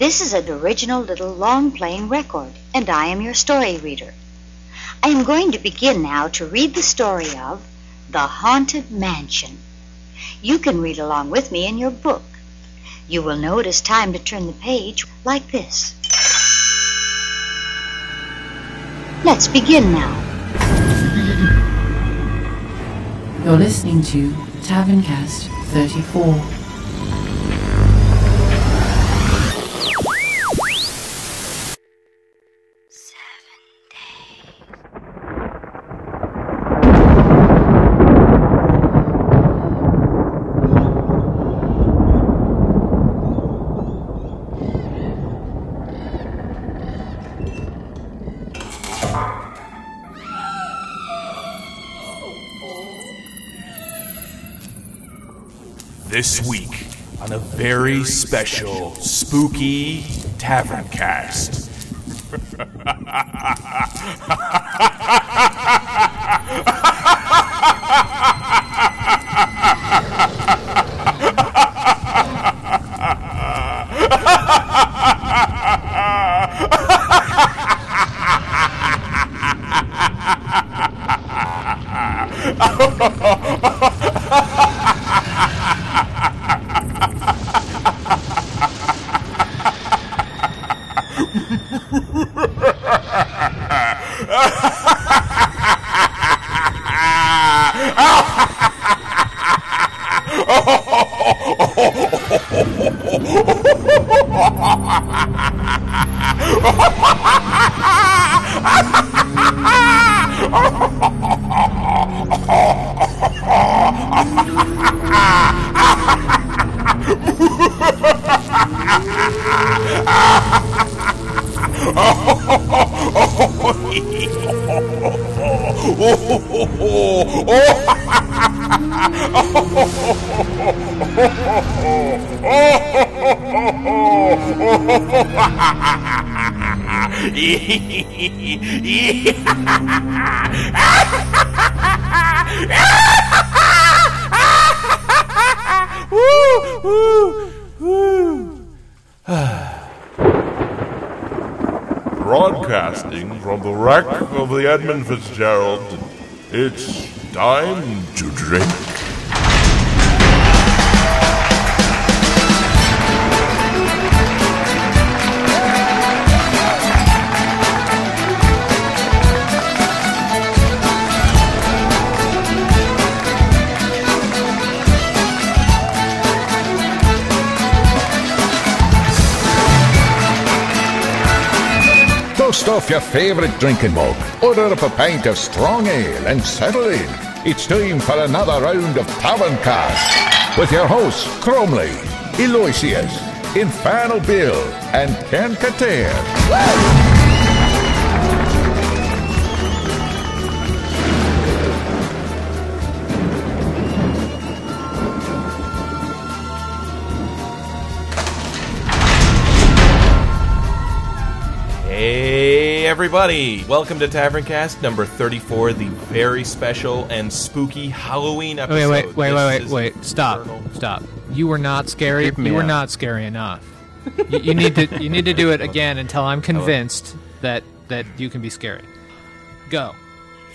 This is an original little long playing record, and I am your story reader. I am going to begin now to read the story of The Haunted Mansion. You can read along with me in your book. You will know it is time to turn the page like this. Let's begin now. You're listening to Taverncast 34. Very special spooky tavern cast. Broadcasting from the wreck of the Edmund Fitzgerald, it's time to drink. Dust off your favourite drinking mug, order up a pint of strong ale, and settle in. It's time for another round of Tavern Cast with your hosts Cromley, Eloysius, Infernal Bill, and Kern Kater. Everybody! Welcome to Taverncast number 34, the very special and spooky Halloween Wait, episode. wait, wait, wait, This wait, wait. Stop, Infernal. stop. You were not scary. Creep me You were not scary enough. you, you need to, you need to do it again until I'm convinced that that you can be scary. Go.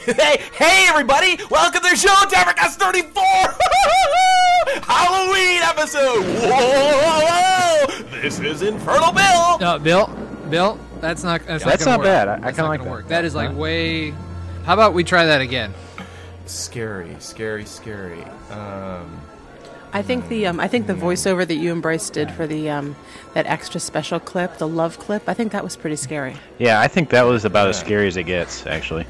Hey, hey everybody! Welcome to the show, Taverncast 34! Halloween episode! Whoa! This is Infernal Bill! No, Bill, Bill, that's not that's, That's not, not bad. I- I That's kinda like gonna that. work. That is like Huh? way. How about we try that again? Scary, scary, scary. Um, I think the um, I think the voiceover that you and Bryce did for the um, that extra special clip, the love clip, I think that was pretty scary. Yeah, I think that was about as scary as it gets, actually.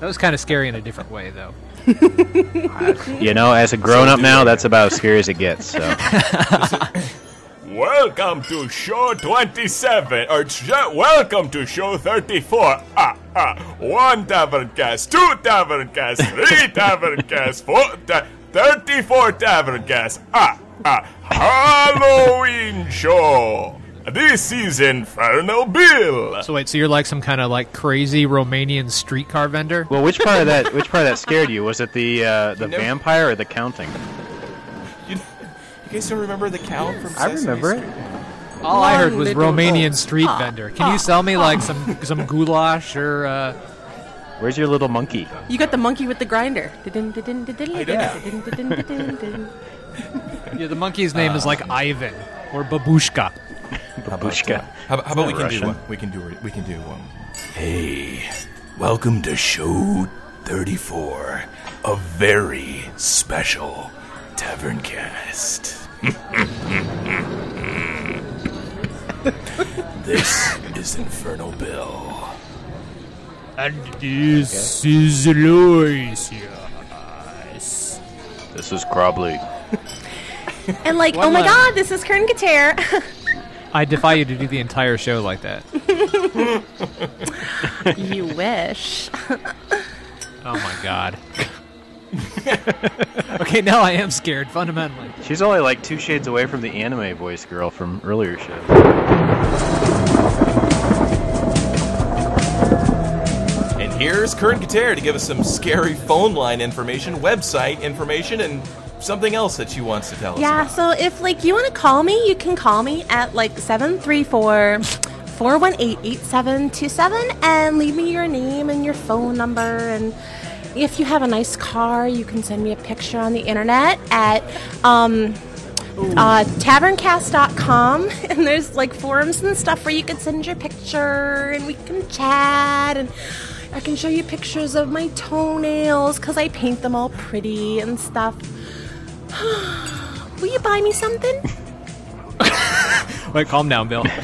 That was kind of scary in a different way, though. You know, as a grown up now, that's about as scary as it gets. So, Welcome to show 27, or sh- welcome to show 34. Ah, ah, one tavern cast, two tavern cast, three tavern cast, four, ta- 34 tavern cast. Ah, ah, Halloween show. This is Infernal Bill. So wait, so you're like some kind of like crazy Romanian streetcar vendor? well, which part of that? Which part of that scared you? Was it the uh, the never- vampire or the counting? You, you guys don't remember the count from I Sesame remember it. Street? All I heard was Romanian holes. street Ah, vendor. Can you sell me like some some goulash or? Uh, Where's your little monkey? You got the monkey with the grinder. yeah, the monkey's name is like Ivan or Babushka. Babushka. How, how about we can do one? We can do we can do one. Hey, welcome to show 34, a very special tavern cast. this is Infernal Bill. And this is Aloysius. This is Crobly. And like, oh One oh my line. god, this is Kern Kater. I defy you to do the entire show like that. you wish. Oh my god. okay, now I am scared fundamentally. She's only like two shades away from the anime voice girl from earlier shows. And here's Kern Kater to give us some scary phone line information, website information, and something else that she wants to tell us. Yeah, so if like you want to call me, you can call me at like 734 418 8727 and leave me your name and your phone number and if you have a nice car, you can send me a picture on the internet at um uh, taverncast.com and there's like forums and stuff where you can send your picture and we can chat and I can show you pictures of my toenails because I paint them all pretty and stuff. Will you buy me something? Wait, calm down, Bill.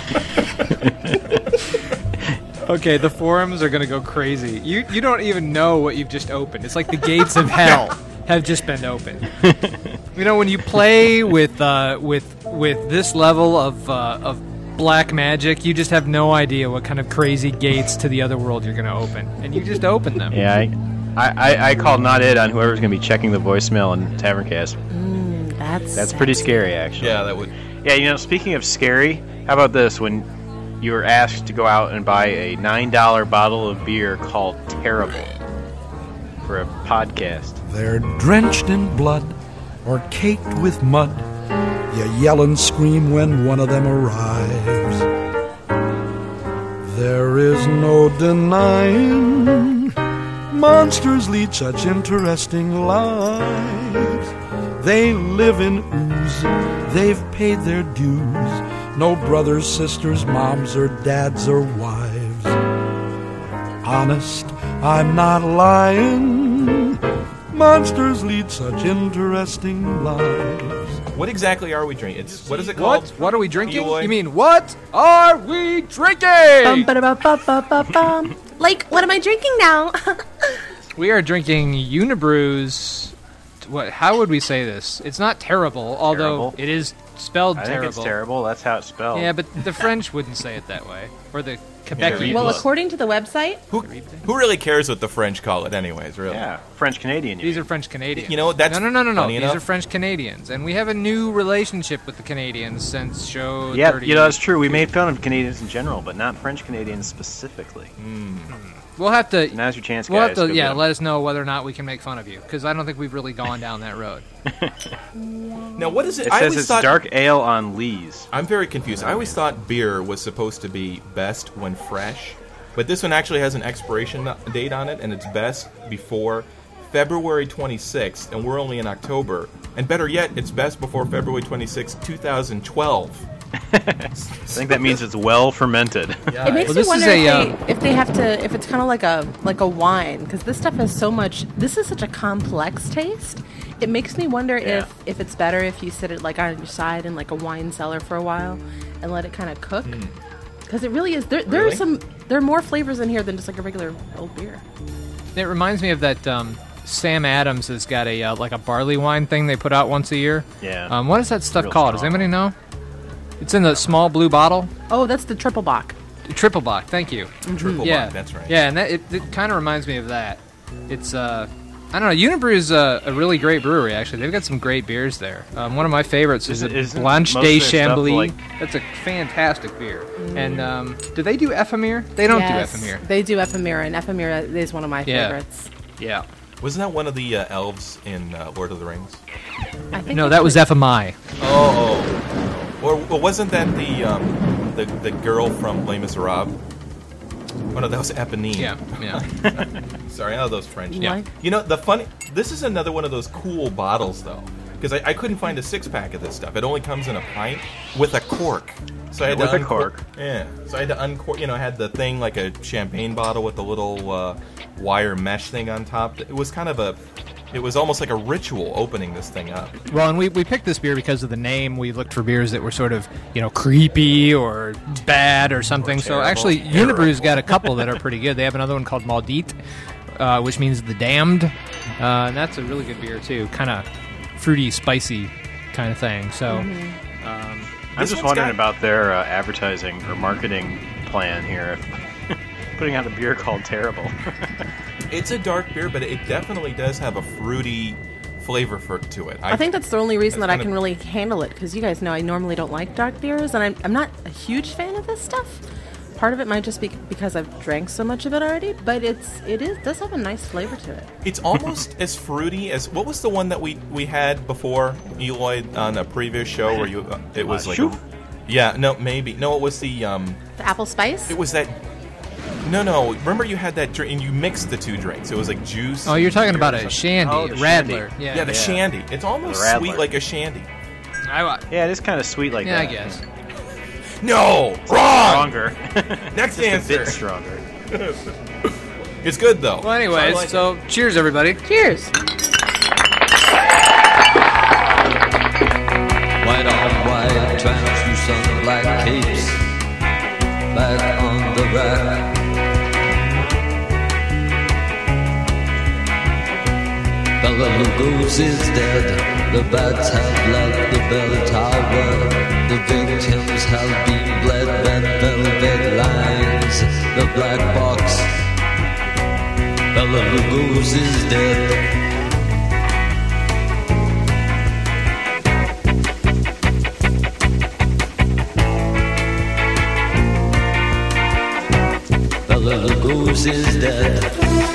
okay, the forums are gonna go crazy. You you don't even know what you've just opened. It's like the gates of hell have just been opened. you know, when you play with uh, with with this level of uh, of black magic, you just have no idea what kind of crazy gates to the other world you're gonna open, and you just open them. Yeah, I, I, I, I call not it on whoever's going to be checking the voicemail in Taverncast. That's That's pretty scary, actually. yeah, that would. Yeah, you know, speaking of scary, how about this? When you were asked to go out and buy a $9 bottle of beer called Terrible for a podcast. They're drenched in blood or caked with mud. You yell and scream when one of them arrives. There is no denying monsters lead such interesting lives. They live in ooze, they've paid their dues. No brothers, sisters, moms, or dads, or wives. Honest, I'm not lying. Monsters lead such interesting lives. What exactly are we drinking? It's what is it called? What? What are we drinking? Eloy? You mean what are we drinking? Ba-da-ba-ba-ba-ba-bum. Like, what am I drinking now? We are drinking Unibroue's. What? How would we say this? It's not terrible, although Terrible? it is spelled I terrible. think it's terrible. That's how it's spelled. Yeah, but the French wouldn't say it that way, or the Quebecy. well, according to the website, Who, who really cares what the French call it, anyways? Really? Yeah, French Canadian. These are French Canadians. You know, that's no, no, no, no, no. These enough. are French Canadians, and we have a new relationship with the Canadians since show. Yeah, 30. you know that's true. We made fun of Canadians in general, but not French Canadians specifically. Hmm. Hmm. We'll have to. Now's your chance, We'll have guys. to, Go yeah, get 'em. let us know whether or not we can make fun of you, because I don't think we've really gone down that road. Now, what is it? It I says always it's thought. dark ale on Lee's. I'm very confused. I always thought beer was supposed to be best when fresh, but this one actually has an expiration date on it, and it's best before February 26th, and we're only in October. And better yet, it's best before February 26th, 2012. I think that means it's well fermented. it makes Well, me wonder a, if, uh, they, if they have to, if it's kind of like a like a wine, because this stuff has so much. This is such a complex taste. It makes me wonder Yeah. if if it's better if you sit it like on your side in like a wine cellar for a while and let it kind of cook. Because it really is. There, there Really? are some. There are more flavors in here than just like a regular old beer. It reminds me of that. Um, Sam Adams has got a uh, like a barley wine thing they put out once a year. Yeah. Um, what is that stuff Real called? Does anybody know? It's in the small blue bottle. Oh, that's the triple bock. Triple Bock. Thank you. Triple yeah, Bock, that's right. Yeah, and that it, it kind of reminds me of that. It's uh, I don't know. Unibroue is a, a really great brewery. Actually, they've got some great beers there. Um, one of my favorites is, Isn't- a Blanche de of Chambly. like- That's a fantastic beer. And um, do they do Ephemere? They don't Yes, do Ephemere. They do ephemera, and ephemera is one of my Yeah. favorites. Yeah. Wasn't that one of the uh, elves in uh, Lord of the Rings? I think No, that was put- Ephemi. Oh, oh. Or, or wasn't that the um, the the girl from Les Miserables? Oh no, that was Eponine. Yeah, yeah. Sorry, I know those French. Yeah. You know the funny. This is another one of those cool bottles though, because I, I couldn't find a six pack of this stuff. It only comes in a pint with a cork. So I had With to a uncor- cork. Yeah. So I had to uncork. You know, I had the thing like a champagne bottle with a little uh, wire mesh thing on top. It was kind of a. It was almost like a ritual opening this thing up. Well, and we, we picked this beer because of the name. We looked for beers that were sort of, you know, creepy or bad or something. so terrible. actually, Terrible. Unibroue's got a couple that are pretty good. They have another one called Maudit, uh, which means the damned. Uh, and that's a really good beer, too. Kind of fruity, spicy kind of thing. So, um, I'm just wondering got- about their uh, advertising or marketing plan here. Putting out a beer called Terrible. It's a dark beer, but it definitely does have a fruity flavor for, to it. I think that's the only reason that I can of- really handle it because you guys know I normally don't like dark beers, and I'm, I'm not a huge fan of this stuff. Part of it might just be because I've drank so much of it already, but it's it is does have a nice flavor to it. It's almost as fruity as what was the one that we we had before Eloy on a previous show where you uh, it was Uh, like Shoo? a, yeah no maybe no it was the um The apple spice. it was that no no remember you had that drink and you mixed the two drinks it was like juice oh, you're talking about a shandy, Oh, the Radler. shandy. Yeah, yeah the Yeah. shandy it's almost The sweet like a shandy I, yeah, it is kind of sweet like yeah, I that. guess. no wrong Stronger. next Just a answer bit stronger. it's good though Well, anyways, I like so cheers, everybody. Cheers. White on white, translucent black capes Back on the rack Bella Lugos is dead. The bats have left the bell tower. The victims have been bled Red velvet lines The black box. Bella Lugos is dead. Bella Lugos is dead.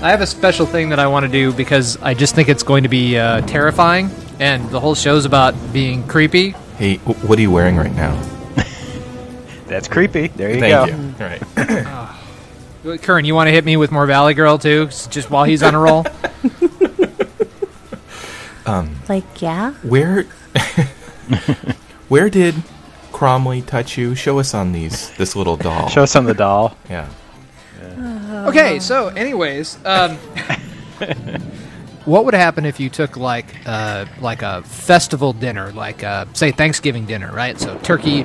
I have a special thing that I want to do because I just think it's going to be uh, terrifying, and the whole show's about being creepy. hey wh- what are you wearing right now That's creepy. There you thank go. you all right Curran, you want to hit me with more Valley Girl too, s- just while he's on a roll? Like yeah. Where where did Cromley touch you? Show us on these this little doll. Show us on the doll. yeah. Okay, so anyways, um, what would happen if you took like uh, like a festival dinner, like uh, say Thanksgiving dinner, right? So turkey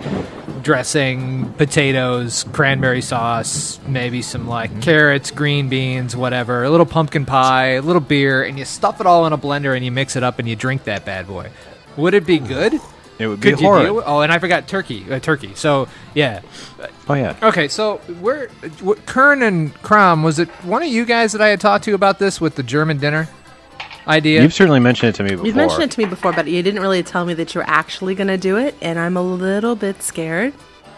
dressing, potatoes, cranberry sauce, maybe some like carrots, green beans, whatever, a little pumpkin pie, a little beer, and you stuff it all in a blender and you mix it up and you drink that bad boy. Would it be good? It would be Could you horrid. deal with- Oh, and I forgot turkey. Uh, turkey. So yeah. Oh yeah. Okay, so where w- Kern and Crom was it one of you guys that I had talked to about this with the German dinner idea? You've certainly mentioned it to me before. You've mentioned it to me before, but you didn't really tell me that you were actually going to do it, and I'm a little bit scared.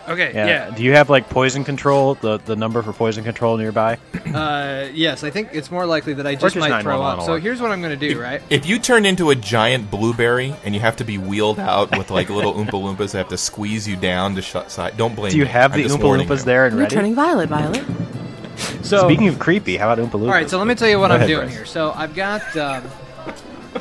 Okay, Yeah. yeah. Do you have like poison control? The the number for poison control nearby? Uh, yes, I think it's more likely that I just just might throw up. So here's what I'm going to do, right? If you turn into a giant blueberry and you have to be wheeled out with like little Oompa Loompas that have to squeeze you down to shut side, don't blame Do you me. have I'm the Oompa warning Loompas you. there and You're ready? turning violet, Violet. So Speaking of creepy, how about Oompa Loompas? All right, so let me tell you what Go I'm ahead, doing Bryce. here. So I've got. Um,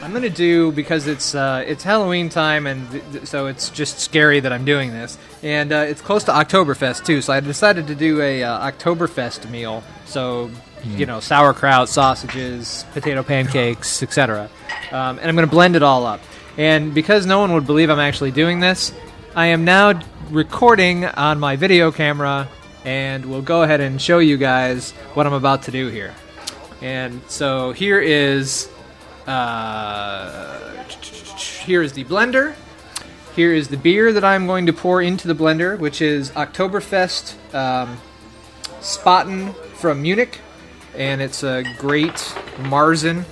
I'm gonna do because it's uh, it's Halloween time, and th- th- so it's just scary that I'm doing this, and uh, it's close to Oktoberfest too. So I decided to do a uh, Oktoberfest meal. So you know, sauerkraut, sausages, potato pancakes, etc. Um, and I'm gonna blend it all up. And because no one would believe I'm actually doing this, I am now recording on my video camera, and we'll go ahead and show you guys what I'm about to do here. And so here is uh, here is the blender. Here is the beer that I'm going to pour into the blender, which is Oktoberfest um, Spaten from Munich, and it's a great Marzen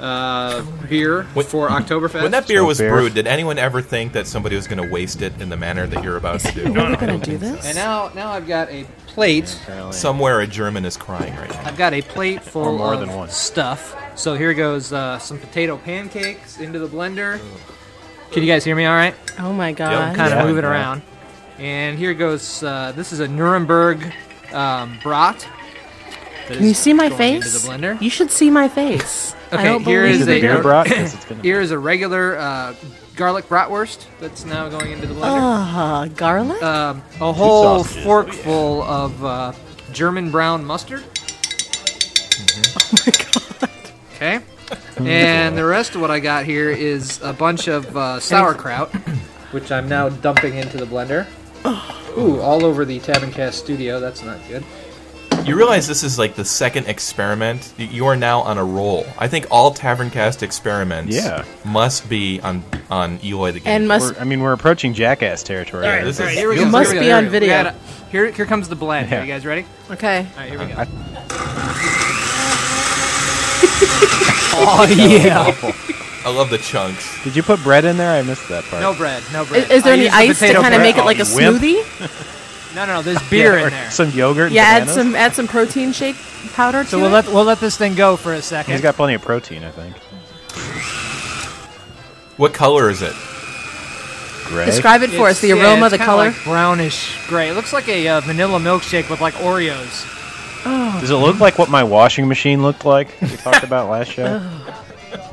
uh, beer for Oktoberfest. When that beer was beer. brewed, did anyone ever think that somebody was going to waste it in the manner that you're about to do? We're gonna do this. and now, now I've got a plate. Somewhere a German is crying right now. I've got a plate full more of than one. stuff. So here goes uh, some potato pancakes into the blender. Can you guys hear me all right? Oh my I'm god. kind of Yeah. moving Yeah. around. And here goes. Uh, this is a Nuremberg um, brat. That Can you see my face? the blender. You should see my face. I Okay, don't here believe is Is it a a beer brat? 'Cause it's gonna- here is a regular uh, garlic bratwurst that's now going into the blender. Ah, garlic. Um, a whole sausages, forkful of uh, German brown mustard. Okay. And the rest of what I got here is a bunch of uh, sauerkraut, which I'm now dumping into the blender. Ooh, all over the Tavern Cast studio. That's not good. You realize this is like the second experiment. You are now on a roll. I think all Taverncast experiments Yeah. must be on on Eloy the Game. and must We're, I mean, we're approaching jackass territory. All right, here. this is- here we It must here we be on here we go. We video. gotta- Here, here comes the blend. Yeah. Are you guys ready? okay. All right, here we go. I- oh yeah. I love the chunks. Did you put bread in there? I missed that part. No bread. No bread. is there I any used the ice to kind of make it like a wimp. smoothie? No, no, no. There's beer Yeah, in there. Some yogurt. Yeah, add bananas? some add some protein shake powder to So we'll it. let we'll let this thing go for a second. He's got plenty of protein, I think. What color is it? Gray. Describe it for us. The yeah, aroma, it's the kinda color. like brownish gray. It looks like a uh, vanilla milkshake with like Oreos. Does it look like what my washing machine looked like? We talked about last show.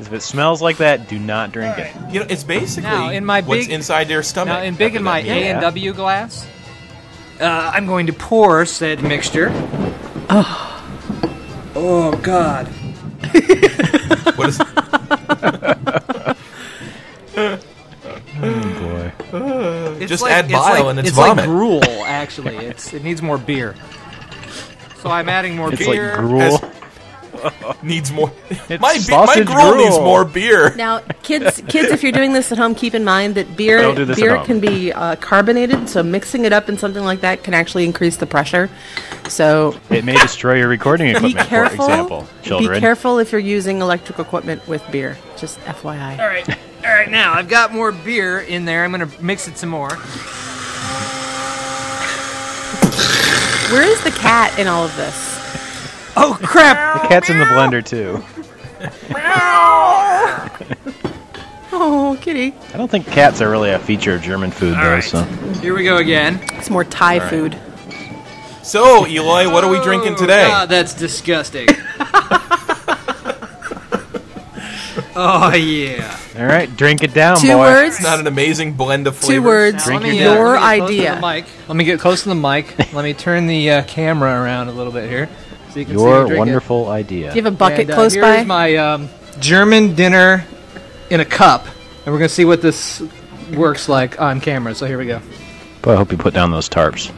If it smells like that, do not drink it. You know, it's basically Now, in my what's big- inside your stomach. Now, in big after in that my meal. A and W glass, uh, I'm going to pour said mixture. Oh, oh God! What is? Oh boy. It's Just like, add it's bile like, and it's it's vomit. like gruel. Actually, it's it needs more beer. So I'm adding more It's beer. like gruel. Has- needs more. It's my be- my sausage gruel needs gruel. more beer. Now, kids, kids, if you're doing this at home, keep in mind that beer Don't do this at beer home. can be uh, carbonated, so mixing it up in something like that can actually increase the pressure. So It may destroy your recording be equipment, careful. for example. Children. Be careful if you're using electric equipment with beer. Just FYI. All right, all right. Now I've got more beer in there. I'm gonna mix it some more. Where is the cat in all of this? Oh crap! The cat's in the blender, too. Oh, kitty. I don't think cats are really a feature of German food, though, right. so. Here we go again. It's more Thai food. So, Eloy, what are we drinking Oh, today? God, that's disgusting. oh yeah. All right, drink it down, Two boy. words. It's not an amazing blend of flavors. Two words. Drink let me, your uh, let me get close to idea. the mic. Let me get close to the mic. let me turn the uh, camera around a little bit here, so you can see me Your drink it. wonderful idea. Do you have a bucket And, uh, close here's by? my um, German dinner in a cup, and we're gonna see what this works like on camera. So here we go. But I hope you put down those tarps.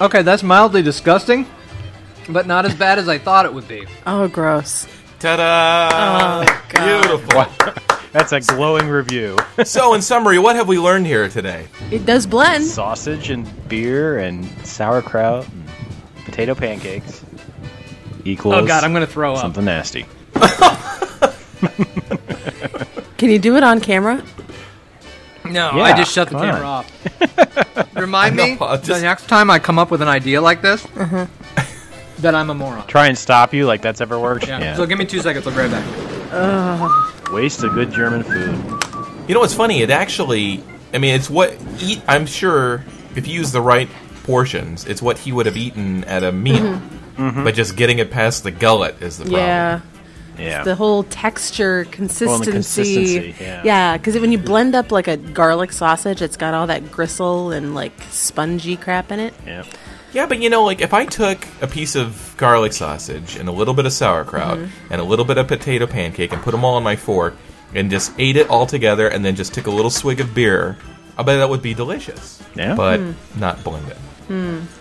Okay, that's mildly disgusting, but not as bad as I thought it would be. oh, gross. Ta-da! Oh, God. Beautiful. That's a glowing review. so, in summary, what have we learned here today? It does blend. Sausage and beer and sauerkraut and potato pancakes equals Oh God, I'm gonna throw up. something nasty. Can you do it on camera? No, Yeah, I just shut the come camera on. off. Remind me know, I the just- next time I come up with an idea like this, uh-huh. that I'm a moron. Try and stop you like that's ever worked. Yeah. So give me two seconds. I'll be right back. Waste of good German food. You know what's funny? It actually, I mean, it's what eat. I'm sure if you use the right portions, it's what he would have eaten at a meal. Mm-hmm. Mm-hmm. But just getting it past the gullet is the problem. Yeah. Yeah. The whole texture, consistency. consistency, yeah. Yeah, because when you blend up like a garlic sausage, it's got all that gristle and like spongy crap in it. yeah. Yeah, but you know, like if I took a piece of garlic sausage and a little bit of sauerkraut and a little bit of potato pancake and put them all on my fork and just ate it all together and then just took a little swig of beer, I bet that would be delicious. Yeah. But not blended.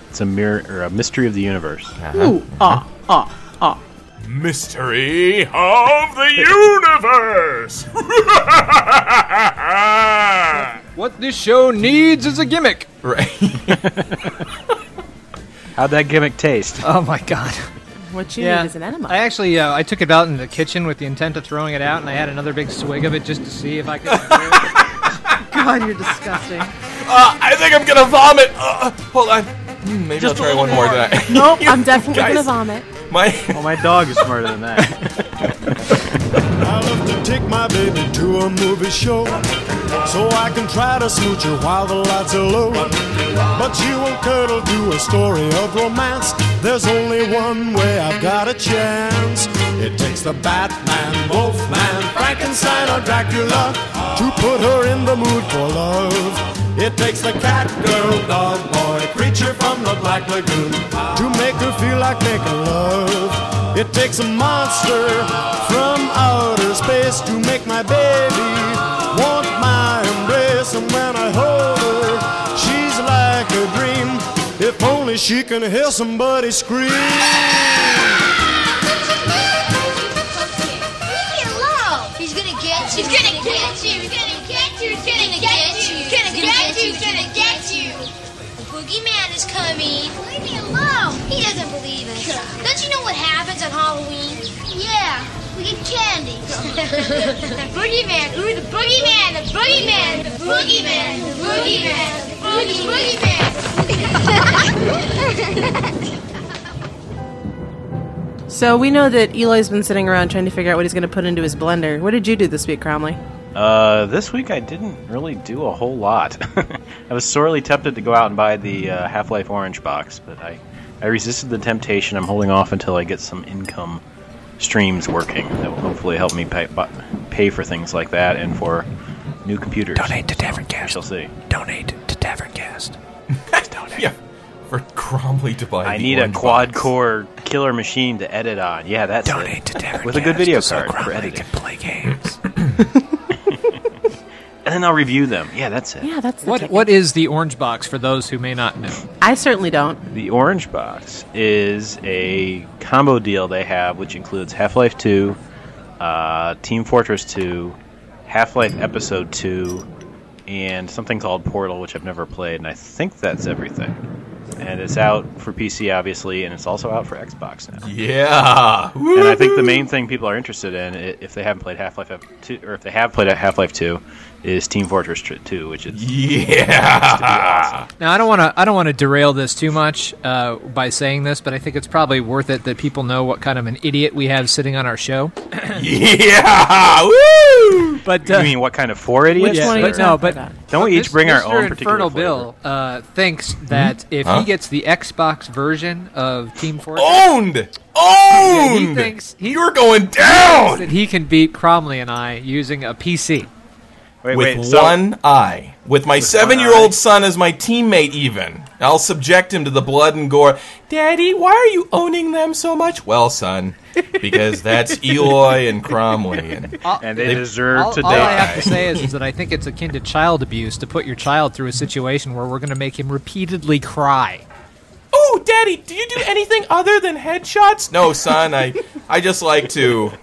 It's a mirror or a mystery of the universe. Uh-huh. Ooh, ah, ah, ah. Mystery of the universe. What this show needs is a gimmick. Right. How'd that gimmick taste? Oh my god. What you Yeah. need is an enema. I actually uh, I took it out in the kitchen with the intent of throwing it out, and I had another big swig of it just to see if I could. God, you're disgusting. Uh, I think I'm gonna vomit. Uh, hold on. Hmm, maybe Just I'll try one more. more. Than I. Nope, I'm definitely Guys. gonna vomit. My Well, my dog is smarter than that. I love to take my baby to a movie show so I can try to smooch her while the lights are low. But you won't cuddle to a story of romance. There's only one way I've got a chance. It takes the Batman, Wolfman, Frankenstein, or Dracula to put her in the mood for love. It takes the cat girl, dog boy, creature from the Black Lagoon to make her feel like making love. It takes a monster from outer space to make my baby want my embrace. And when I hold If only she can hear somebody scream. Leave me alone. He's gonna get you. He's gonna get you. He's gonna get you. He's gonna get you. He's gonna get you. He's gonna get you. The boogeyman is coming. Leave me alone. He doesn't believe us. Don't you know what happens on Halloween? Yeah, we get candy. the boogeyman. Ooh, the boogeyman. The boogeyman. The boogeyman. The boogeyman. The boogeyman. So we know that Eloy's been sitting around trying to figure out what he's going to put into his blender. What did you do this week, Cromley? Uh, this week I didn't really do a whole lot. I was sorely tempted to go out and buy the uh, Half-Life Orange box, but I, I resisted the temptation. I'm holding off until I get some income streams working that will hopefully help me pay, bu- pay for things like that and for new computers. Donate to Tavern We Cast. shall see. Donate to Taverncast. yeah, for Cromley to buy. I the need a quad box. core killer machine to edit on. Yeah, that's Donate it. to Taverncast. With a good video so card for Cromley editing. can play games. And then I'll review them. Yeah, that's it. Yeah, that's the what ticket. what is the orange box for those who may not know? I certainly don't. The Orange Box is a combo deal they have, which includes Half Life 2, uh, Team Fortress 2, Half Life Episode 2, and something called Portal, which I've never played, and I think that's everything. And it's out for PC, obviously, and it's also out for Xbox now. Yeah. And I think the main thing people are interested in, i- if they haven't played Half Life 2, or if they have played Half Life 2, is Team Fortress 2, which is Yeah. Now I don't want to I don't want to derail this too much uh, by saying this, but I think it's probably worth it that people know what kind of an idiot we have sitting on our show. Yeah. Woo! But You uh, mean what kind of four idiots? Which one are you but no, but about? Don't we each Mr. bring our own particular Infernal flavor? Bill uh, thinks that if Huh? he gets the Xbox version of Team Fortress, Owned. yeah, he thinks he You're going thinks down that he can beat Cromley and I using a PC. Wait, with wait, so- one eye. With my seven-year-old son as my teammate, even I'll subject him to the blood and gore. Daddy, why are you owning them so much? Well, son, because that's Eloy and Cromley, and and they, deserve All, to all I have to say is, is that I think it's akin to child abuse to put your child through a situation where we're going to make him repeatedly cry. oh, Daddy, do you do anything other than headshots? No, son, I I just like to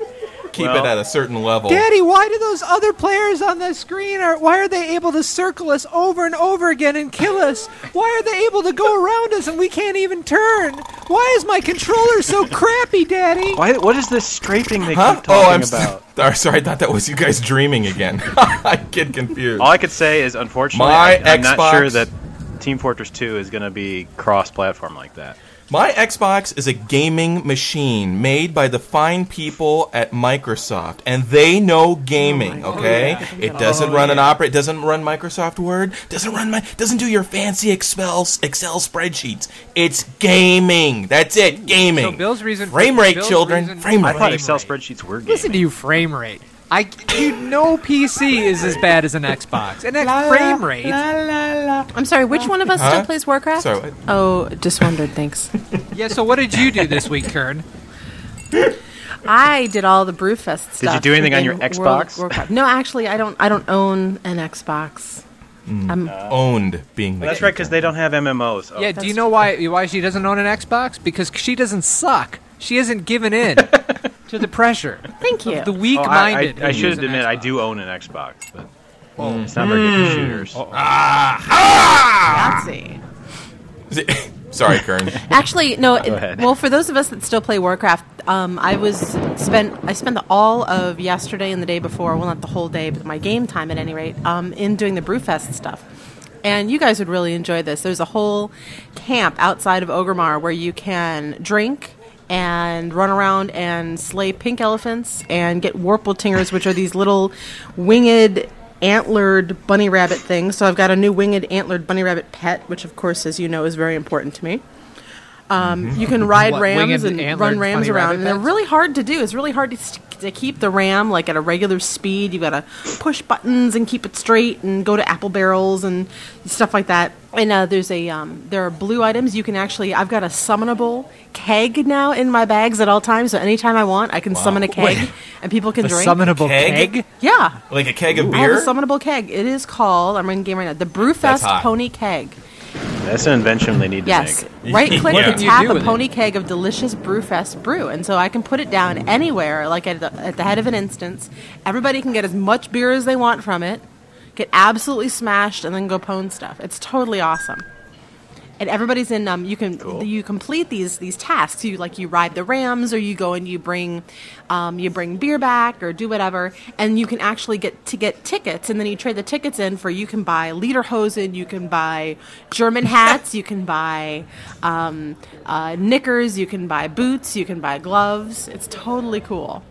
keep Well- it at a certain level. Daddy, why do those other players on the screen are why are they able to circle us over and over again and kill us? Why are they able to go around us and we can't even turn? Why is my controller so crappy, Daddy? Why, what is this scraping they Huh? keep Oh, talking I'm about? Sorry, sorry, I thought that was you guys dreaming again. I get confused. All I could say is, unfortunately, My I, am not sure that Team Fortress 2 is going to be cross-platform like that. My Xbox is a gaming machine made by the fine people at Microsoft, and they know gaming. Oh okay, it doesn't oh, run an opera. It doesn't run Microsoft Word. Doesn't run my. Doesn't do your fancy Excel Excel spreadsheets. It's gaming. That's it. Gaming. So Bill's reason frame rate, Bill's children. Frame rate. I thought Excel spreadsheets were gaming. Listen to you, frame rate. I you know PC is as bad as an Xbox. And that frame rate. I'm sorry, which one of us Huh? still plays Warcraft? Sorry, what? Oh, just wondered, thanks. Yeah. So what did you do this week, Kern? I did all the Brewfest stuff. Did you do anything on your Xbox? World. No, actually, I don't. I don't own an Xbox. Hmm. I'm, Owned being the. That's right, because they don't have MMOs. Oh. Yeah. Do you know why why she doesn't own an Xbox? Because she doesn't suck. She isn't given in to the pressure. thank you. The Oh, weak-minded. I, I who should use an admit, I do own an Xbox, but oh. it's not very good for shooters. Nazi. Is it- Sorry, Kern. Actually, no. it- ahead. well, for those of us that still play Warcraft, um, I was spent I spent the, all of yesterday and the day before. Well, not the whole day, but my game time at any rate, um, in doing the Brewfest stuff. And you guys would really enjoy this. There's a whole camp outside of Orgrimmar where you can drink and run around and slay pink elephants and get Wolpertingers, which are these little winged antlered bunny rabbit things. So I've got a new winged antlered bunny rabbit pet, which of course, as you know, is very important to me. Um, you can ride What, rams winged and run rams around, and they're really hard to do. It's really hard to, st- to keep the ram like at a regular speed. You got to push buttons and keep it straight, and go to apple barrels and stuff like that. And uh, there's a um, there are blue items you can actually. I've got a summonable keg now in my bags at all times, so anytime I want, I can summon a keg, Wait. and people can A drink. summonable Keg? keg? yeah, Like a keg of I beer? have a summonable keg. It is called. I'm in game right now. The Brewfest. Pony Keg. That's an invention they need to Yes. make. Right click What to tap a with it? pony keg of delicious Brewfest brew. And so I can put it down anywhere, like at the, at the head of an instance. Everybody can get as much beer as they want from it, get absolutely smashed, and then go pwn stuff. It's totally awesome. And everybody's in. Um, you can you complete these these tasks. You like you ride the rams, or you go and you bring, um, you bring beer back, or do whatever. And you can actually get to get tickets, and then you trade the tickets in for. You can buy lederhosen, you can buy German hats, you can buy um, uh, knickers, you can buy boots, you can buy gloves. It's totally cool.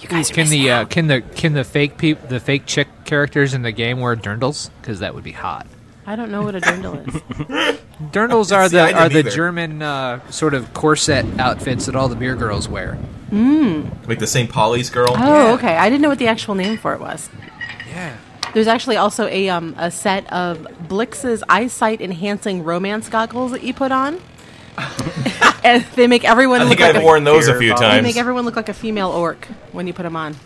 You guys Can the uh, can the can the fake peop- the fake chick characters in the game wear dirndls? Because that would be hot. I don't know what a dirndl is. Dirndls are See, the are didn't the either. German uh, sort of corset outfits that all the beer girls wear. Like the St. Pauli girl? Oh, okay. I didn't know what the actual name for it was. Yeah. There's actually also a um, a set of Blix's eyesight enhancing romance goggles that you put on. and they make everyone I look think like I've a, worn those a few bottle. they times. make everyone look like a female orc when you put them on.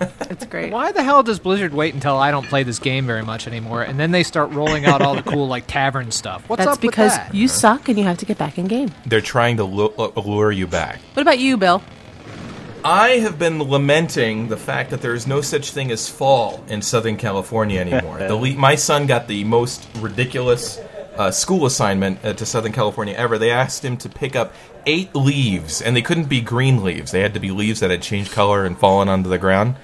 It's great. Why the hell does Blizzard wait until I don't play this game very much anymore, and then they start rolling out all the cool like tavern stuff? What's That's up because with that? you suck and you have to get back in game. They're trying to uh, lure you back. What about you, Bill? I have been lamenting the fact that there is no such thing as fall in Southern California anymore. the le- my son got the most ridiculous uh, school assignment uh, to Southern California ever. They asked him to pick up eight leaves, and they couldn't be green leaves. They had to be leaves that had changed color and fallen onto the ground.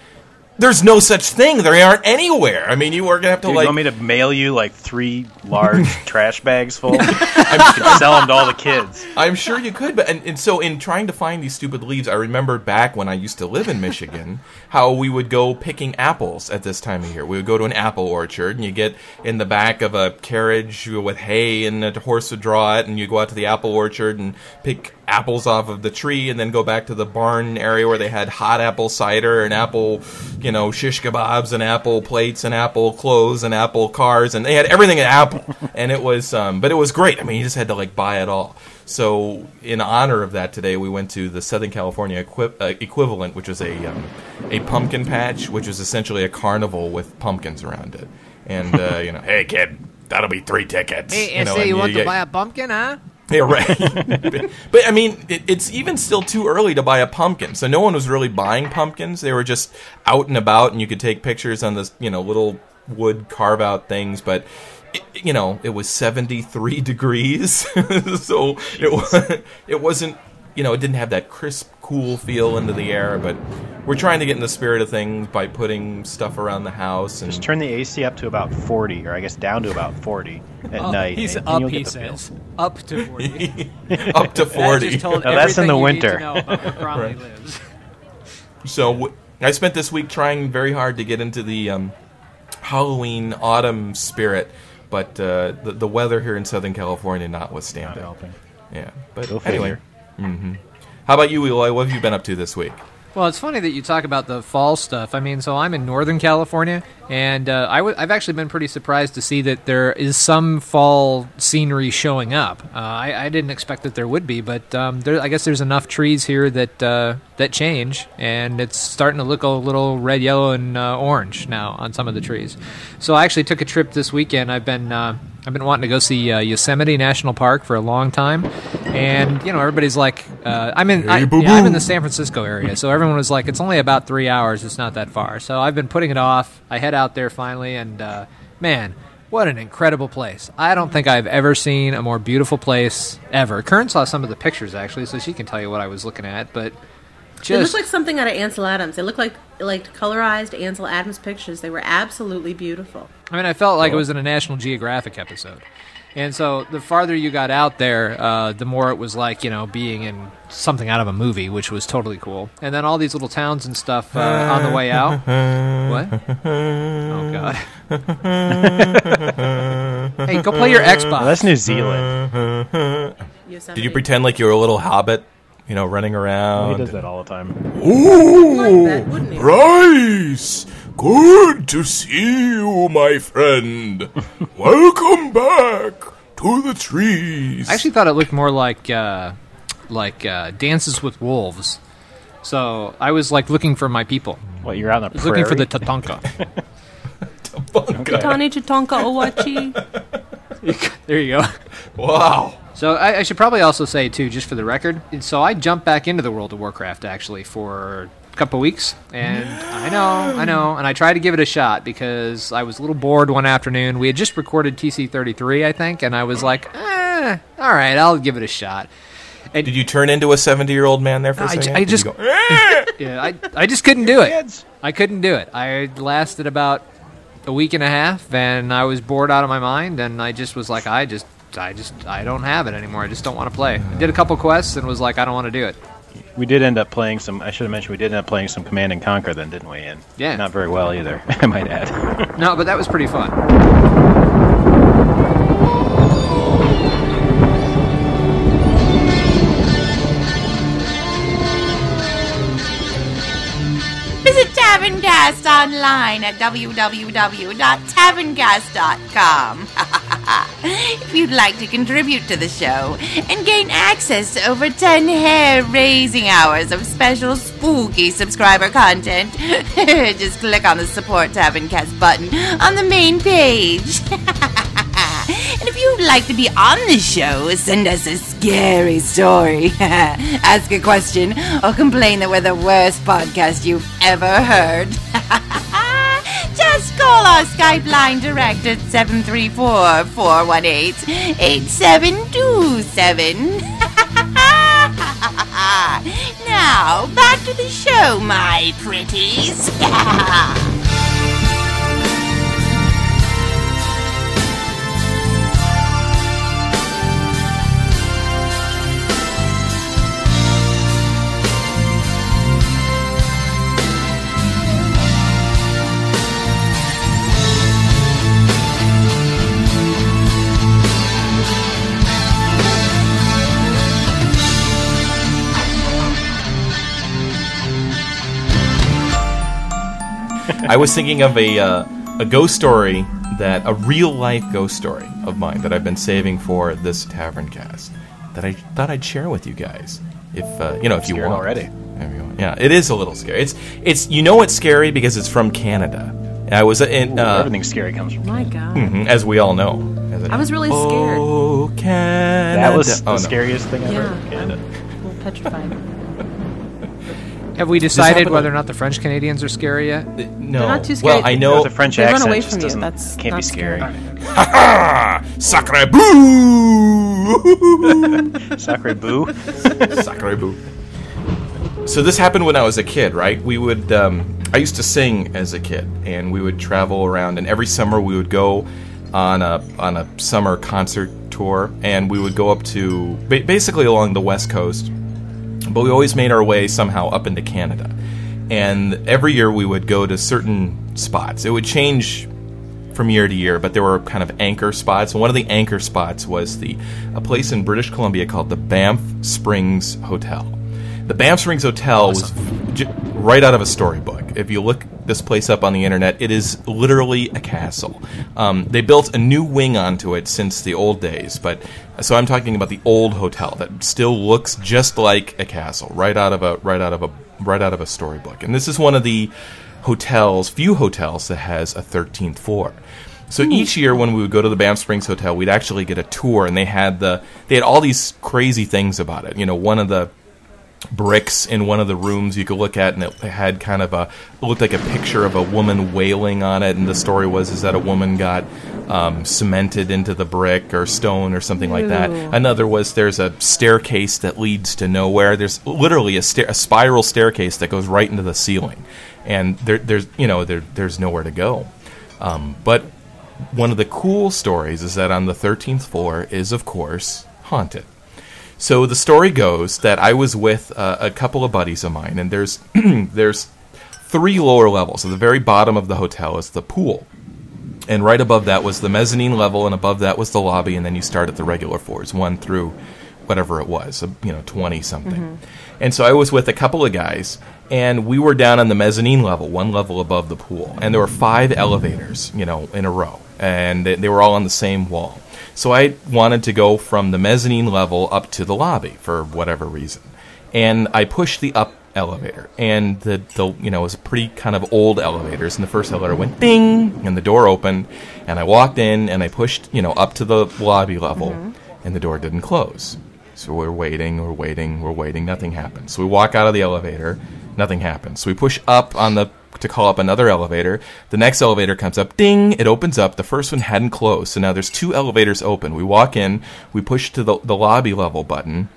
There's no such thing. They aren't anywhere. I mean, you are gonna have to Dude, like. you want me to mail you like three large trash bags full? you can sell them to all the kids. I'm sure you could, but and, and so in trying to find these stupid leaves, I remembered back when I used to live in Michigan how we would go picking apples at this time of year. We would go to an apple orchard, and you get in the back of a carriage with hay, and a horse would draw it, and you go out to the apple orchard and pick apples off of the tree, and then go back to the barn area where they had hot apple cider and apple, you know, shish kebabs and apple plates and apple clothes and apple cars, and they had everything at Apple, and it was, um, but it was great. I mean, you just had to like buy it all. So, in honor of that, today we went to the Southern California equi- uh, equivalent, which was a um, a pumpkin patch, which was essentially a carnival with pumpkins around it. And uh, you know, hey kid, that'll be three tickets. Hey, you know, say and you want get- to buy a pumpkin, huh? yeah, right. but, I mean, it, it's even still too early to buy a pumpkin. So no one was really buying pumpkins. They were just out and about, and you could take pictures on this, you know, little wood carve out things. But it, you know, it was seventy three degrees, so it was, it wasn't. You know, it didn't have that crisp, cool feel into the air. But we're trying to get in the spirit of things by putting stuff around the house and Just turn the AC up to about 40, or I guess down to about 40 at Oh, night. He's and up, you'll he get the feel. says. Up to 40. up to That forty. just told Now, that's in everything the you need winter. know about where Cromley Right. lives. So w- I spent this week trying very hard to get into the um, Halloween autumn spirit, but uh, the, the weather here in Southern California notwithstanding. Yeah, but Go anyway. figure. hmm How about you, Eloy? What have you been up to this week? Well, it's funny that you talk about the fall stuff. I mean, so I'm in Northern California, and uh, I w- I've actually been pretty surprised to see that there is some fall scenery showing up. Uh, I-, I didn't expect that there would be, but um, there, I guess there's enough trees here that uh, that change, and it's starting to look a little red, yellow, and uh, orange now on some of the trees. So I actually took a trip this weekend. I've been uh, I've been wanting to go see uh, Yosemite National Park for a long time, and you know everybody's like, uh, I'm in I, yeah, I'm in the San Francisco area, so everyone was like, it's only about three hours. It's not that far. So I've been putting it off. I head out there finally, and uh, man, What an incredible place. I don't think I've ever seen a more beautiful place ever. Kern saw some of the pictures actually, so she can tell you what I was looking at, but They look just like something out of Ansel Adams. It looked like like colorized Ansel Adams pictures. They were absolutely beautiful. I mean, I felt like it was in a National Geographic episode. And so the farther you got out there, uh, the more it was like, you know, being in something out of a movie, which was totally cool. And then all these little towns and stuff uh, on the way out. What? Oh, God. hey, go play your Xbox. That's New Zealand. Did you pretend like you were a little hobbit, you know, running around? He does that all the time. Ooh, Bryce! Good to see you, my friend. Welcome back to the trees. I actually thought it looked more like uh, like uh, Dances with Wolves. So I was like looking for my people. What, you're out in I the was looking for the prairie? Tatanka. Katani Chitonka Owachi. there you go. Wow. So I, I should probably also say too, just for the record. So I jumped back into the World of Warcraft actually for a couple weeks, and I know, I know, and I tried to give it a shot because I was a little bored one afternoon. We had just recorded TC33, I think, and I was like, eh, all right, I'll give it a shot. Did you turn into a 70 year old man there for a I, second? j- I Did you just, go, yeah, I, I just couldn't do it. I couldn't do it. I lasted about a week and a half, and I was bored out of my mind, and I just was like, I just, I just, I don't have it anymore. I just don't want to play. I did a couple quests and was like, I don't want to do it. We did end up playing some. I should have mentioned we did end up playing some Command and Conquer then, didn't we? And Yeah. not very well either. I might add. No, but that was pretty fun. Online at www.taverncast.com. if you'd like to contribute to the show and gain access to over 10 hair raising hours of special spooky subscriber content, just click on the Support Taverncast button on the main page. And if you'd like to be on the show, send us a scary story, ask a question, or complain that we're the worst podcast you've ever heard. Just call our Skype line direct at 734 418 8727. Now, back to the show, my pretties. I was thinking of a uh, a ghost story that a real life ghost story of mine that I've been saving for this Taverncast that I thought I'd share with you guys. If uh, you know, if you want already. If. Yeah, it is a little scary. It's it's you know it's scary because it's from Canada. I was in Ooh, uh, everything scary comes from. My God. mhm, as we all know. As I was really scared. Oh, Canada. That was the Oh, no. scariest thing ever. Yeah. Canada. A little petrified. Have we decided whether or not the French Canadians are scary yet? No. They're not too scary. Well, I know With a French They run accent away just from you. doesn't- That's can't not be scary. Ha Sacre boo! Sacre boo. Sacre boo. So this happened when I was a kid, right? We would, um, I used to sing as a kid, and we would travel around, and every summer we would go on a on a summer concert tour, and we would go up to basically along the west coast, but we always made our way somehow up into Canada, and every year we would go to certain spots. It would change from year to year, but there were kind of anchor spots. And one of the anchor spots was the a place in British Columbia called the Banff Springs Hotel. The Banff Springs Hotel was right out of a storybook. If you look this place up on the internet, it is literally a castle. Um, they built a new wing onto it since the old days, but so I'm talking about the old hotel that still looks just like a castle, right out of a right out of a right out of a storybook. And this is one of the hotels, few hotels that has a 13th floor. So each year when we would go to the Banff Springs Hotel, we'd actually get a tour, and they had the they had all these crazy things about it. You know, one of the bricks in one of the rooms you could look at, and it had kind of a looked like a picture of a woman wailing on it. And the story was is that a woman got um, cemented into the brick or stone or something like that. Another was there's a staircase that leads to nowhere. There's literally a, stair- a spiral staircase that goes right into the ceiling, and there, there's you know there, there's nowhere to go. Um, but one of the cool stories is that on the 13th floor is of course haunted. So the story goes that I was with uh, a couple of buddies of mine, and there's there's three lower levels. At the very bottom of the hotel is the pool, and right above that was the mezzanine level, and above that was the lobby, and then you start at the regular floors, one through whatever it was, you know, twenty something. And so I was with a couple of guys, and we were down on the mezzanine level, one level above the pool, and there were five elevators, you know, in a row, and they, they were all on the same wall. So I wanted to go from the mezzanine level up to the lobby for whatever reason, and I pushed the up elevator, and the the you know it was a pretty kind of old elevators, and the first elevator went ding, and the door opened, and I walked in, and I pushed you know up to the lobby level, mm-hmm. and the door didn't close. So we're waiting, we're waiting, we're waiting. Nothing happens. So we walk out of the elevator. Nothing happens. So we push up on the to call up another elevator. The next elevator comes up. Ding! It opens up. The first one hadn't closed. So now there's two elevators open. We walk in. We push to the, the lobby level button,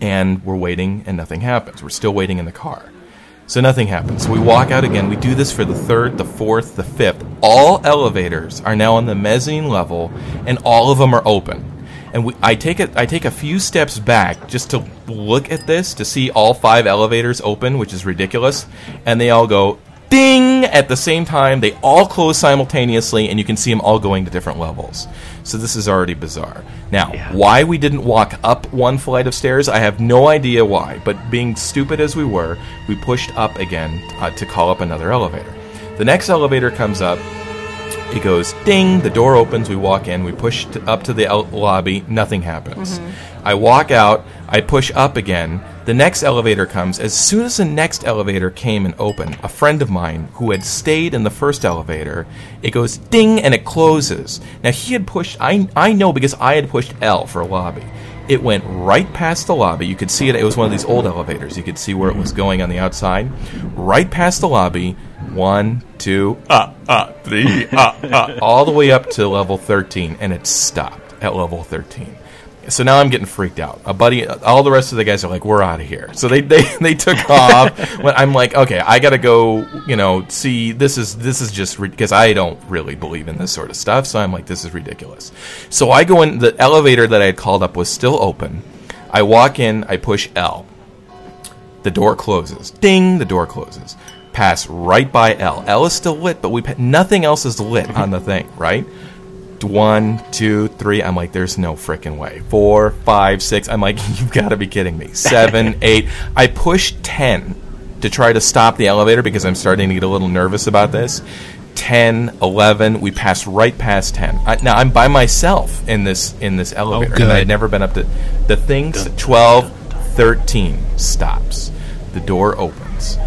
and we're waiting, and nothing happens. We're still waiting in the car. So nothing happens. So we walk out again. We do this for the third, the fourth, the fifth. All elevators are now on the mezzanine level, and all of them are open. And we, I take it. I take a few steps back just to look at this to see all five elevators open, which is ridiculous. And they all go ding at the same time. They all close simultaneously, and you can see them all going to different levels. So this is already bizarre. Now, why we didn't walk up one flight of stairs, I have no idea why. But being stupid as we were, we pushed up again uh, to call up another elevator. The next elevator comes up. It goes ding, the door opens, we walk in, we push t- up to the el- lobby, nothing happens. Mm-hmm. I walk out, I push up again. The next elevator comes. As soon as the next elevator came and opened, a friend of mine who had stayed in the first elevator, it goes ding and it closes. Now he had pushed, I, I know because I had pushed L for lobby. It went right past the lobby. You could see it. It was one of these old elevators. You could see where it was going on the outside. Right past the lobby. One, two, uh, uh, three, uh, uh, all the way up to level 13, and it stopped at level 13. So now I'm getting freaked out. A buddy, all the rest of the guys are like, "We're out of here." So they they, they took off. When I'm like, "Okay, I got to go." You know, see, this is this is just because I don't really believe in this sort of stuff. So I'm like, "This is ridiculous." So I go in. The elevator that I had called up was still open. I walk in. I push L. The door closes. Ding! The door closes. Pass right by L. L is still lit, but we pa- nothing else is lit on the thing, right? One, two, three. I'm like, there's no freaking way. Four, five, six. I'm like, you've got to be kidding me. Seven, eight. I push ten to try to stop the elevator because I'm starting to get a little nervous about this. 10, 11, we pass right past 10. I, now I'm by myself in this in this elevator. and I had never been up to the things 12, 13 stops. The door opens.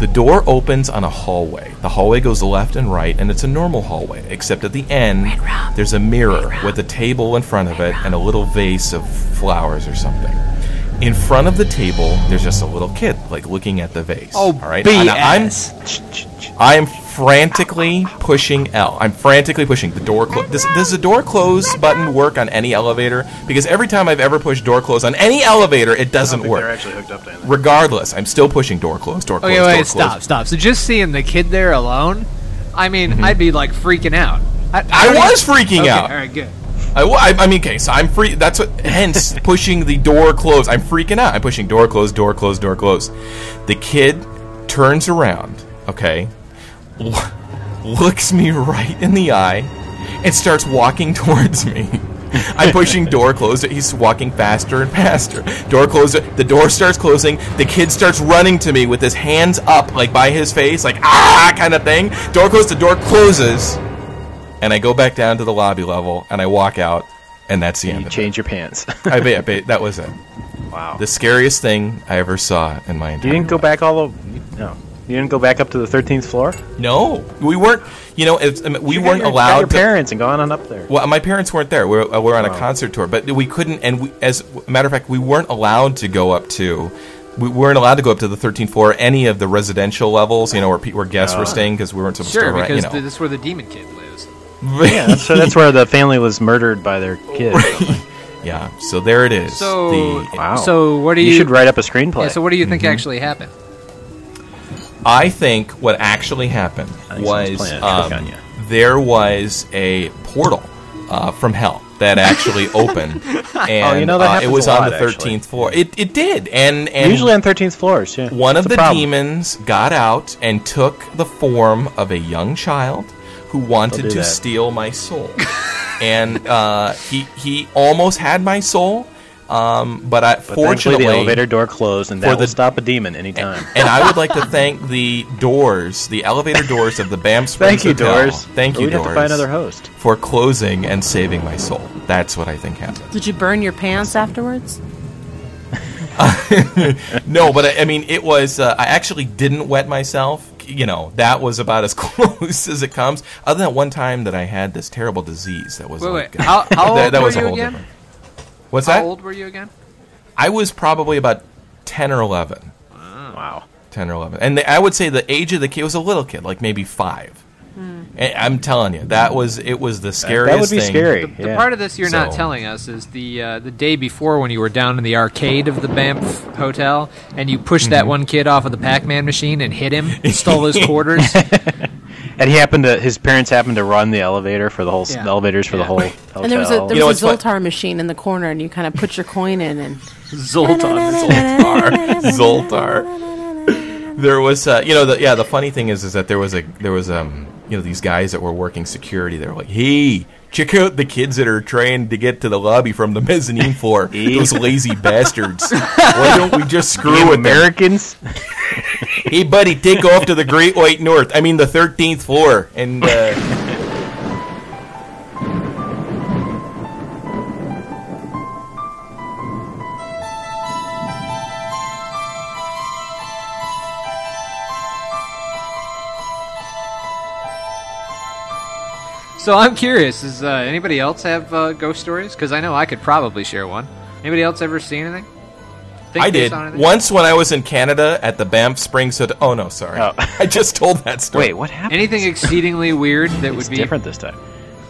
The door opens on a hallway. The hallway goes left and right, and it's a normal hallway, except at the end, there's a mirror with a table in front of it and a little vase of flowers or something. In front of the table, there's just a little kid, like looking at the vase. Oh, all right. And I'm, I'm frantically pushing L. I'm frantically pushing the door. Clo- does, does the door close button work on any elevator? Because every time I've ever pushed door close on any elevator, it doesn't work. They're actually hooked up to anything. Regardless, I'm still pushing door close, door close, Okay, door wait, close. stop, stop. So just seeing the kid there alone, I mean, I'd be like freaking out. I, Mm-hmm. I was even- freaking Okay, out. All right, good. I, I, I mean, okay, so I'm free. That's what. Hence, pushing the door closed. I'm freaking out. I'm pushing door closed, door closed, door closed. The kid turns around. Okay, looks me right in the eye, and starts walking towards me. I'm pushing door closed. He's walking faster and faster. Door closed. The door starts closing. The kid starts running to me with his hands up, like by his face, like ah kind of thing. Door closed. The door closes and I go back down to the lobby level and I walk out, and that's the end. You of change your pants. it. I bet, I bet that was it. Wow. The scariest thing I ever saw in my entire. You didn't go back all the. No. You didn't go back up to the 13th floor? No, we weren't. You know, it's, I mean, we You weren't your- allowed. your to- parents and gone on up there. Well, my parents weren't there. We were, uh, we were on a Oh. concert tour, but we couldn't. And we, as a matter of fact, we weren't allowed to go up to. We weren't allowed to go up to the 13th floor, any of the residential levels. You know, where, pe- where guests Oh. were staying because we weren't supposed Sure, to. rent, because you know. this is where the demon kid lives. Yeah, that's, so that's where the family was murdered by their kid. Yeah, so there it is. So, The- Wow. so what do you? You should write up a screenplay. Yeah, so what do you think Mhm. actually happened? I think what actually happened was playing a trick um, there was a portal uh, from hell that actually opened, and Oh, you know, that uh, it was on lot, the thirteenth floor. It it did, and and Usually on 13th floors, yeah. one That's of the the problem. demons got out and took the form of a young child who wanted to that. steal my soul, and uh, he he almost had my soul. Um, but I But fortunately the elevator door closed, and for that the- will stop a demon anytime. and I would like to thank the doors, the elevator doors of the Banff Springs Thank you, Hotel. doors. Thank you, we'd have to find another host. for closing and saving my soul. That's what I think happened. Did you burn your pants afterwards? no, but I, I mean, it was. Uh, I actually didn't wet myself. You know, that was about as close as it comes. Other than one time that I had this terrible disease that was Wait, like wait. How, how that, that was a whole again? different. What's how that? How old were you again? I was probably about ten or eleven. Ah, wow. 10 or 11 and the, i would say the age of the kid was a little kid like maybe five i'm telling you that was it was the scariest That would be thing. scary. The, the part of this you're not telling us is the uh, the day before when you were down in the arcade of the Banff Hotel and you pushed that Mhm. one kid off of the Pac-Man machine and hit him, and stole his quarters. And he happened to his parents happened to run the elevator for the whole Yeah. the elevators for the whole hotel. And there was a there You know, a what's Zoltar machine in the corner, and you kind of put your coin in, and Zoltar. Zoltar. Zoltar. There was, uh, you know, the, yeah. The funny thing is, is that there was a, there was, um, you know, these guys that were working security. They were like, "Hey, check out the kids that are trying to get to the lobby from the mezzanine floor. Those lazy bastards. Why don't we just screw Damn with them? Americans. Hey, buddy, take off to the Great White North. I mean, the thirteenth floor, and." Uh, So I'm curious, does uh, anybody else have uh, ghost stories? Because I know I could probably share one. Anybody else ever see anything? Think I did anything? once when I was in Canada at the Banff Springs Hotel. Oh no, sorry, I just told that story. Wait, what happened? Anything exceedingly weird that would be different this time.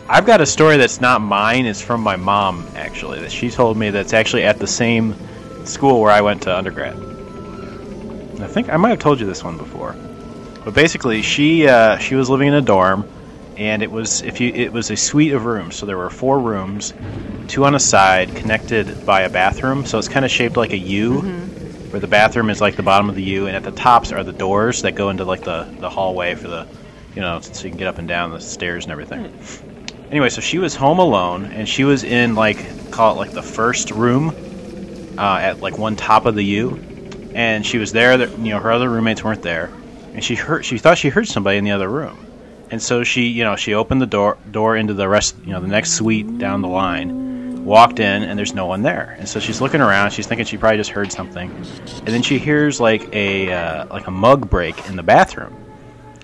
I've got a story that's not mine. It's from my mom, actually. That she told me that's actually at the same school where I went to undergrad. I think I might have told you this one before. But basically, she uh, she was living in a dorm, and it was if you it was a suite of rooms. So there were four rooms, two on a side, connected by a bathroom. So it's kind of shaped like a U, where the bathroom is like the bottom of the U, and at the tops are the doors that go into like the the hallway for the, you know, so you can get up and down the stairs and everything. Anyway, so she was home alone, and she was in like call it like the first room, uh, at like one top of the U, and she was there. That you know her other roommates weren't there, and she heard she thought she heard somebody in the other room, and so she you know she opened the door door into the rest you know the next suite down the line, walked in, and there's no one there, and so she's looking around. She's thinking she probably just heard something, and then she hears like a uh, like a mug break in the bathroom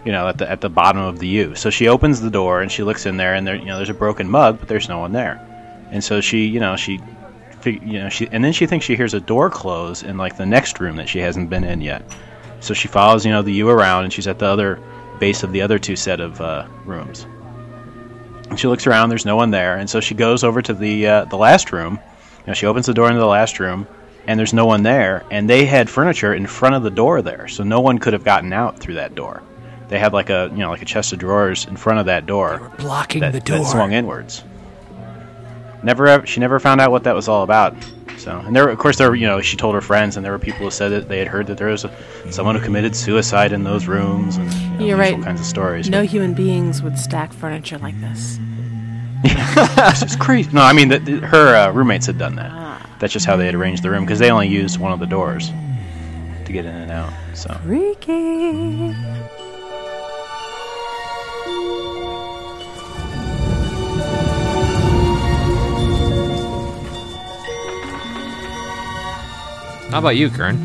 you know, at the at the bottom of the U. So she opens the door and she looks in there, and there, you know, there's a broken mug, but there's no one there. And so she, you know, she, you know, she, and then she thinks she hears a door close in like the next room that she hasn't been in yet. So she follows, you know, the U around, and she's at the other base of the other two set of uh, rooms. And she looks around, there's no one there, and so she goes over to the uh, the last room. You know, she opens the door into the last room, and there's no one there. And they had furniture in front of the door there, so no one could have gotten out through that door. They had like a you know like a chest of drawers in front of that door, blocking that, the door. that swung inwards. Never, she never found out what that was all about. So, and there, of course, there, you know, she told her friends, and there were people who said that they had heard that there was a, someone who committed suicide in those rooms, and you know, You're right. all kinds of stories. no human beings would stack furniture like this. this is crazy. No, I mean, that her uh, roommates had done that. That's just how they had arranged the room because they only used one of the doors to get in and out. So, Freaky. How about you, Kern?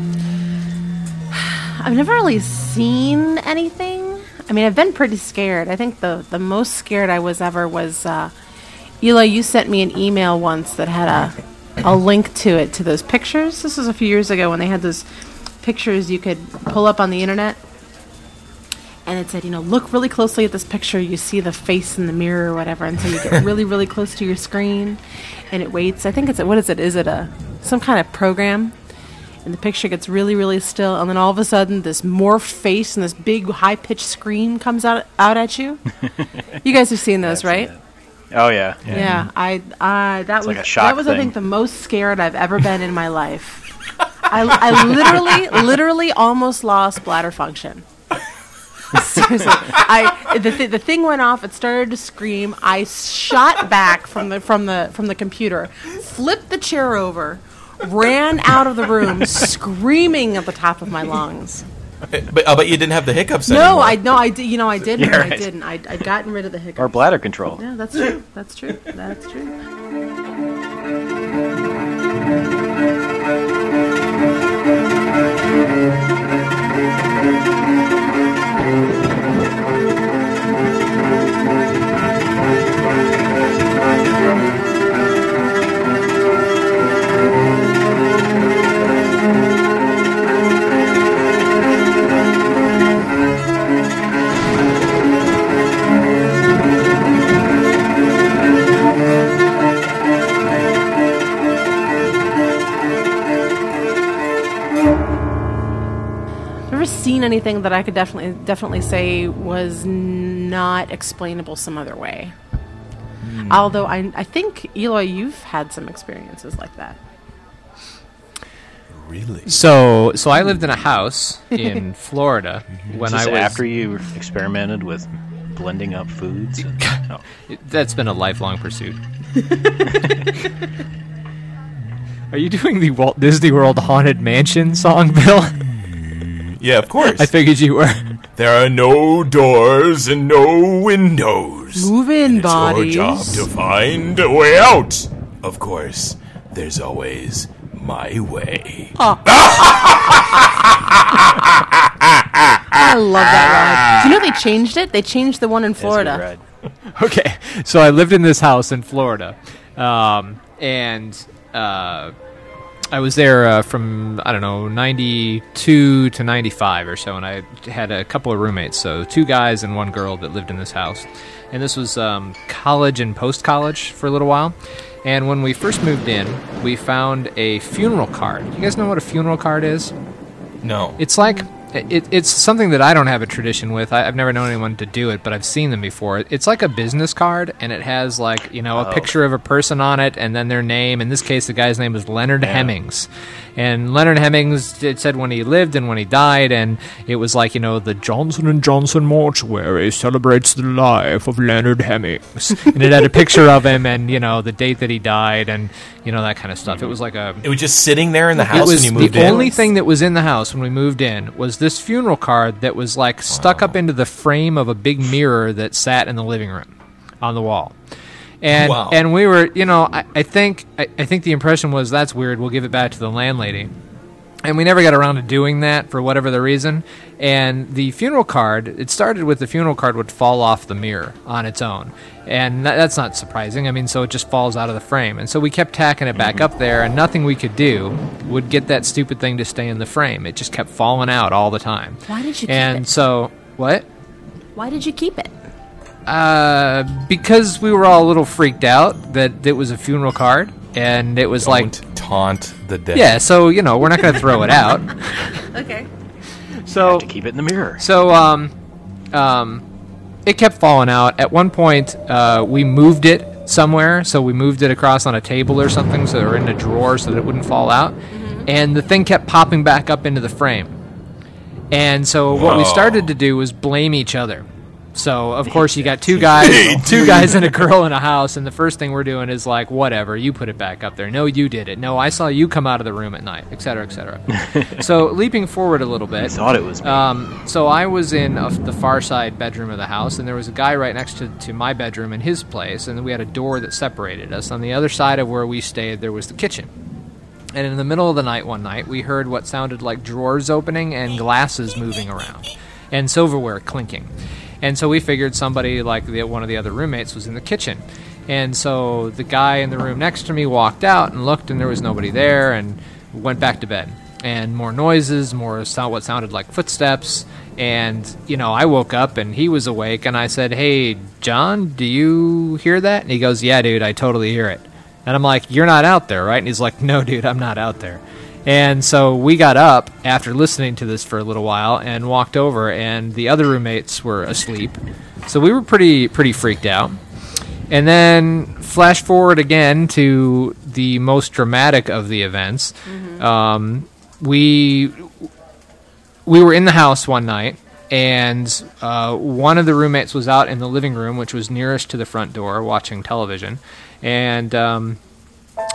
I've never really seen anything. I mean, I've been pretty scared. I think the the most scared I was ever was uh, Eli. You sent me an email once that had a a link to it to those pictures. This was a few years ago when they had those pictures you could pull up on the internet. and it said, you know, look really closely at this picture. You see the face in the mirror or whatever, and so you get really, really close to your screen, and it waits. I think it's a, what is it? Is it a some kind of program? And the picture gets really, really still, and then all of a sudden, this morph face and this big, high pitched scream comes out out at you. you guys have seen those, right? Oh yeah. Yeah, mm-hmm. I, I that It's was like a shock that was I think the most scared I've ever been in my life. I, I literally, literally almost lost bladder function. Seriously, I the th- the thing went off. It started to scream. I shot back from the from the from the computer, flipped the chair over, ran out of the room, screaming at the top of my lungs. But oh, I bet you didn't have the hiccups No, anymore. I no, I did. You know, I didn't. Yeah, I didn't. I I'd gotten rid of the hiccups. Or bladder control. Yeah, that's true. That's true. That's true. Anything that I could definitely definitely say was not explainable some other way. Hmm. Although I I think Eloy, you've had some experiences like that. Really? So, so I lived in a house in Florida mm-hmm. when Is I was. after you experimented with blending up foods. And, oh. That's been a lifelong pursuit. Are you doing the Walt Disney World Haunted Mansion song, Bill? Yeah, of course. I figured you were. There are no doors and no windows. Move in, It's your bodies. job to find a way out. Of course, there's always my way. I love that ride. Do you know they changed it? They changed the one in Florida. okay, so I lived in this house in Florida, um, and uh, I was there uh, from I don't know '92 to '95 or so, and I had a couple of roommates, so two guys and one girl that lived in this house, and this was um, college and post college for a little while. And when we first moved in, we found a funeral card. You guys know what a funeral card is? No. It's like it, it's something that I don't have a tradition with. I, I've never known anyone to do it, but I've seen them before. It's like a business card, and it has like you know a Oh. picture of a person on it, and then their name. In this case, the guy's name is Leonard Hemmings, and Leonard Hemmings it said when he lived and when he died, and it was like you know the Johnson and Johnson mortuary celebrates the life of Leonard Hemmings, and it had a picture of him and you know the date that he died, and you know that kind of stuff. It was like a It was just sitting there in the house when you moved the in. The only thing that was in the house when we moved in was this funeral card that was like stuck up into the frame of a big mirror that sat in the living room on the wall. And Wow. and we were, you know, I, I think I, I think the impression was that's weird. We'll give it back to the landlady. And we never got around to doing that for whatever the reason. And the funeral card, it started with the funeral card would fall off the mirror on its own. And that, that's not surprising. I mean, so it just falls out of the frame. And so we kept tacking it back mm-hmm. up there, and nothing we could do would get that stupid thing to stay in the frame. It just kept falling out all the time. Why did you keep And it? so, what? Why did you keep it? Uh, because we were all a little freaked out that it was a funeral card, and it was like Don't taunt the dead. yeah. So you know, we're not going to throw it out. Okay. So to keep it in the mirror. So um, um, it kept falling out. At one point, uh, we moved it somewhere. So we moved it across on a table or something, so or in a drawer, so that it wouldn't fall out. And the thing kept popping back up into the frame. And so what we started to do was blame each other. So of course you got two guys, two guys and a girl in a house, and the first thing we're doing is like, whatever, you put it back up there. No, you did it. No, I saw you come out of the room at night, et cetera, et cetera. so leaping forward a little bit, I thought it was me. Um, so I was in a, the far side bedroom of the house, and there was a guy right next to, to my bedroom in his place, and we had a door that separated us. On the other side of where we stayed, there was the kitchen. And in the middle of the night one night, we heard what sounded like drawers opening and glasses moving around, and silverware clinking. And so we figured somebody, like the, one of the other roommates, was in the kitchen. And so the guy in the room next to me walked out and looked, and there was nobody there, and went back to bed. and more noises, more sound, what sounded like footsteps. And you know, I woke up and he was awake, and I said, "Hey, John, do you hear that?" And he goes, "Yeah, dude, I totally hear it." And I'm like, "You're not out there, right?" And he's like, "No, dude, I'm not out there." And so we got up after listening to this for a little while and walked over, and the other roommates were asleep. So we were pretty pretty freaked out. And then flash forward again to the most dramatic of the events. Um, we we were in the house one night, and uh, one of the roommates was out in the living room, which was nearest to the front door, watching television, and um,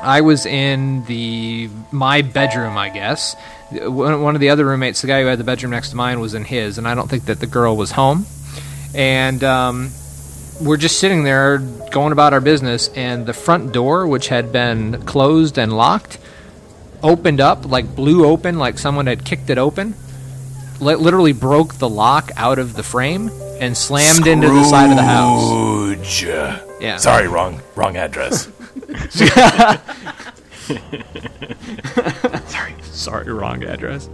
I was in the my bedroom, I guess. One of the other roommates, the guy who had the bedroom next to mine, was in his, and I don't think that the girl was home. And um, we're just sitting there going about our business, and the front door, which had been closed and locked, opened up, like blew open, like someone had kicked it open. Li- literally broke the lock out of the frame and slammed into the side of the house. Scrooge. Yeah. Sorry, wrong wrong address. sorry, sorry, wrong address.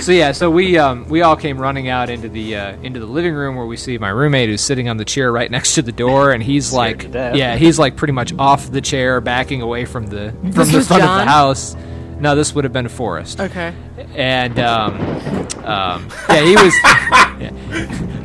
So yeah, so we um, we all came running out into the uh, into the living room where we see my roommate who's sitting on the chair right next to the door, and he's like, yeah, he's like pretty much off the chair, backing away from the from This the was front of John? the house. No, this would have been Forrest. Okay. And um, um, yeah, he was. yeah.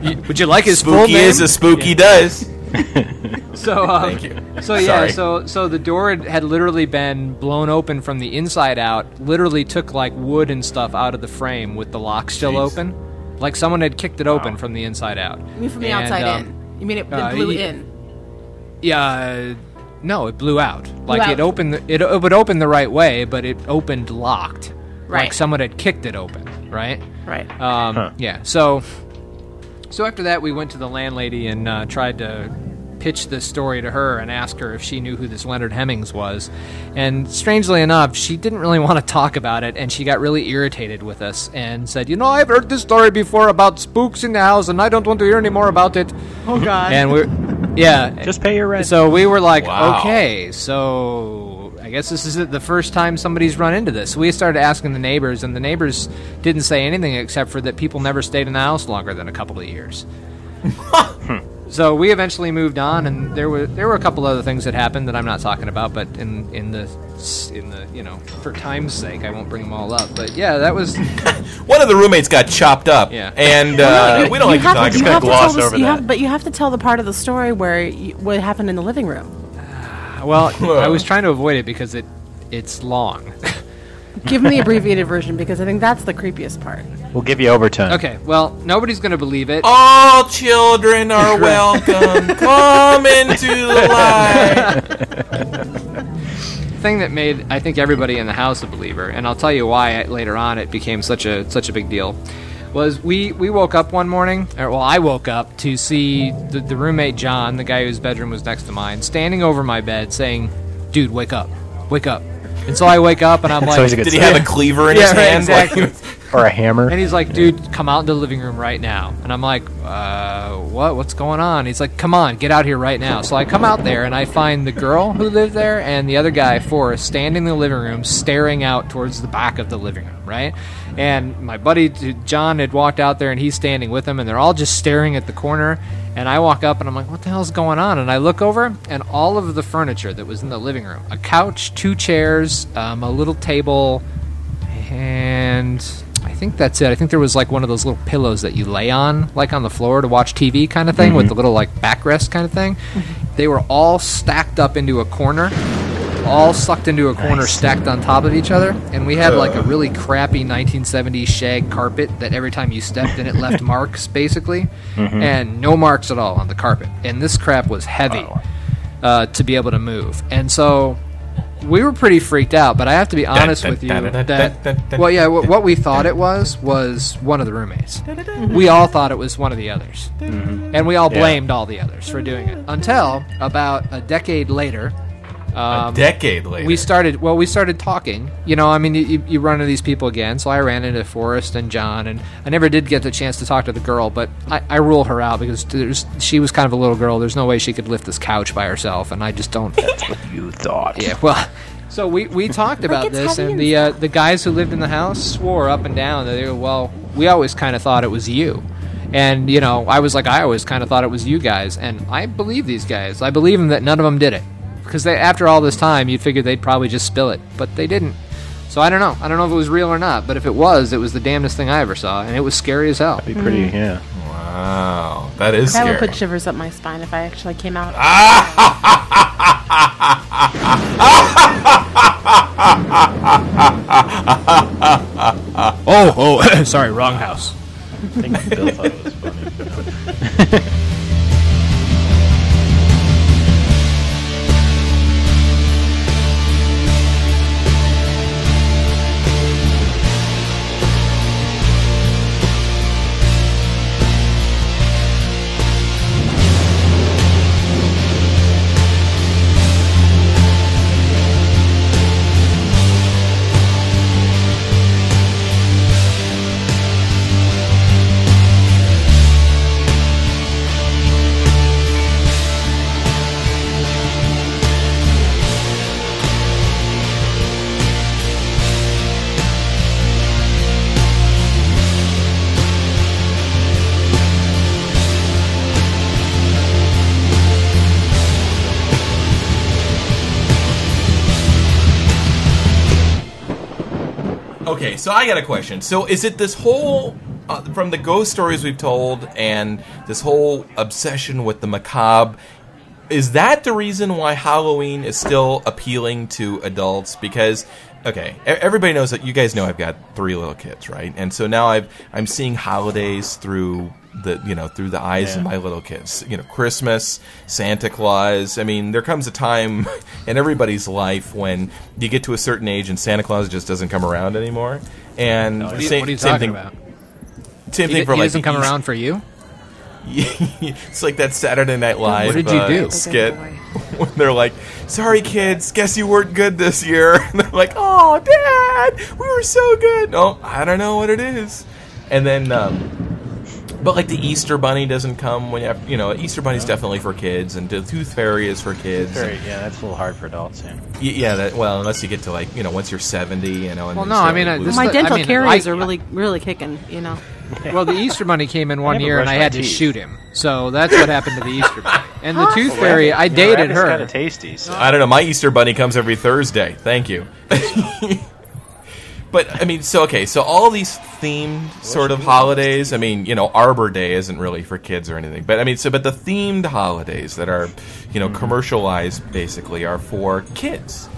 You- Would you like his full Spooky name? is as spooky does. So um, Thank you. So yeah, Sorry. so so the door had- had literally been blown open from the inside out. Literally took like wood and stuff out of the frame with the lock still Jeez. open, like someone had kicked it open from the inside out. You mean from the And, outside um, in? You mean it, it uh, blew y- in? Yeah, uh, no, it blew out. Like out. it opened. The, it, it would open the right way, but it opened locked. Right. Like someone had kicked it open. Right. Right. Um, Huh. Yeah. So, so after that, we went to the landlady and uh, tried to pitch this story to her and ask her if she knew who this Leonard Hemmings was. And strangely enough, she didn't really want to talk about it, and she got really irritated with us and said, "You know, I've heard this story before about spooks in the house, and I don't want to hear any more about it." Oh God. And we're, yeah, Just pay your rent. so we were like, Wow. okay, so I guess this is the first time somebody's run into this. So we started asking the neighbors, and the neighbors didn't say anything except for that people never stayed in the house longer than a couple of years. Hmm. So we eventually moved on, and there were there were a couple other things that happened that I'm not talking about, but in in the in the you know for time's sake, I won't bring them all up. But yeah, that was One of the roommates got chopped up, Yeah. and uh, we don't like you to have, talk you about have to it. tell gloss the, over you that. have, but you have to tell the part of the story where you, what happened in the living room. well, I was trying to avoid it because it it's long. Give me the abbreviated version because I think that's the creepiest part. we'll give you overtime. Okay, well, nobody's gonna believe it. All children are welcome. Come into the light. thing that made I think everybody in the house a believer, and I'll tell you why later on it became such a such a big deal. Was we we woke up one morning, or well, I woke up to see the, the roommate John, the guy whose bedroom was next to mine, standing over my bed, saying, "Dude, wake up, wake up." And so I wake up and I'm like, So he's a good Did he have a cleaver in Yeah, his right, hand? exactly. or a hammer. And he's like, dude, come out into the living room right now. And I'm like, uh, what? What's going on? He's like, come on, get out here right now. So I come out there and I find the girl who lived there and the other guy, Forrest, standing in the living room, staring out towards the back of the living room, right? And my buddy John had walked out there and he's standing with him and they're all just staring at the corner. And I walk up and I'm like, what the hell's going on? And I look over and all of the furniture that was in the living room a couch, two chairs, um, a little table, and I think that's it. I think there was like one of those little pillows that you lay on, like on the floor to watch TV kind of thing, with the little like backrest kind of thing. They were all stacked up into a corner, all sucked into a corner, stacked on top of each other. And we had like a really crappy 1970s shag carpet that every time you stepped in it left marks, basically, and no marks at all on the carpet. And this crap was heavy uh, to be able to move. And so we were pretty freaked out, but I have to be honest with you that dun, dun. well, yeah, what we thought it was was one of the roommates. We all thought it was one of the others, and we all Yeah. blamed all the others for doing it until about a decade later. A Um, decade later. we started. Well, we started talking. You know, I mean, you, you run into these people again. So I ran into Forrest and John, and I never did get the chance to talk to the girl, but I, I rule her out because there's, she was kind of a little girl. There's no way she could lift this couch by herself, and I just don't. That's what you thought. Yeah, well, So we, we talked about it's this, and and the uh, the guys who lived in the house swore up and down that they were, well, we always kind of thought it was you, and you know I was like I always kind of thought it was you guys, and I believe these guys. I believe them that none of them did it, because they after all this time you'd figure they'd probably just spill it, but they didn't. So I don't know. I don't know if it was real or not, but if it was, it was the damnedest thing I ever saw, and it was scary as hell. Be pretty, mm. yeah. Wow, that is That would put shivers up my spine if I actually came out. Oh, oh, sorry, wrong house. I think Bill thought it was funny. so I got a question. So is it this whole uh, from the ghost stories we've told and this whole obsession with the macabre? Is that the reason why Halloween is still appealing to adults? Because okay, everybody knows that you guys know I've got three little kids, right? And so now I've I'm seeing holidays through the you know through the eyes of my little kids. You know, Christmas, Santa Claus. I mean, there comes a time in everybody's life when you get to a certain age and Santa Claus just doesn't come around anymore. And you, same, what are you same talking thing, about? Same he, thing for he like doesn't come around for you. it's like that Saturday Night Live did you uh, do? skit when they're like, "Sorry, kids, guess you weren't good this year." And they're like, "Oh, Dad, we were so good." No, I don't know what it is. And then, um, but like the Easter Bunny doesn't come when you have, you know, Easter Bunny's definitely for kids, and the Tooth Fairy is for kids. Very, yeah, that's a little hard for adults. Yeah. Yeah, that, well, unless you get to like, you know, once you're 70, you know. And Well, no, I mean, like, uh, My dental I mean, caries I- are really, really kicking. You know. Well, the Easter Bunny came in one never year, and brushed I my had to teeth. shoot him. So that's what happened to the Easter Bunny. And the Tooth Well, Fairy, I rabbit- know, dated her. kinda tasty. So. I don't know. My Easter Bunny comes every Thursday. Thank you. but I mean, so okay, so all these themed sort of holidays. I mean, you know, Arbor Day isn't really for kids or anything, but I mean, so but the themed holidays that are, you know, mm-hmm. commercialized basically are for kids.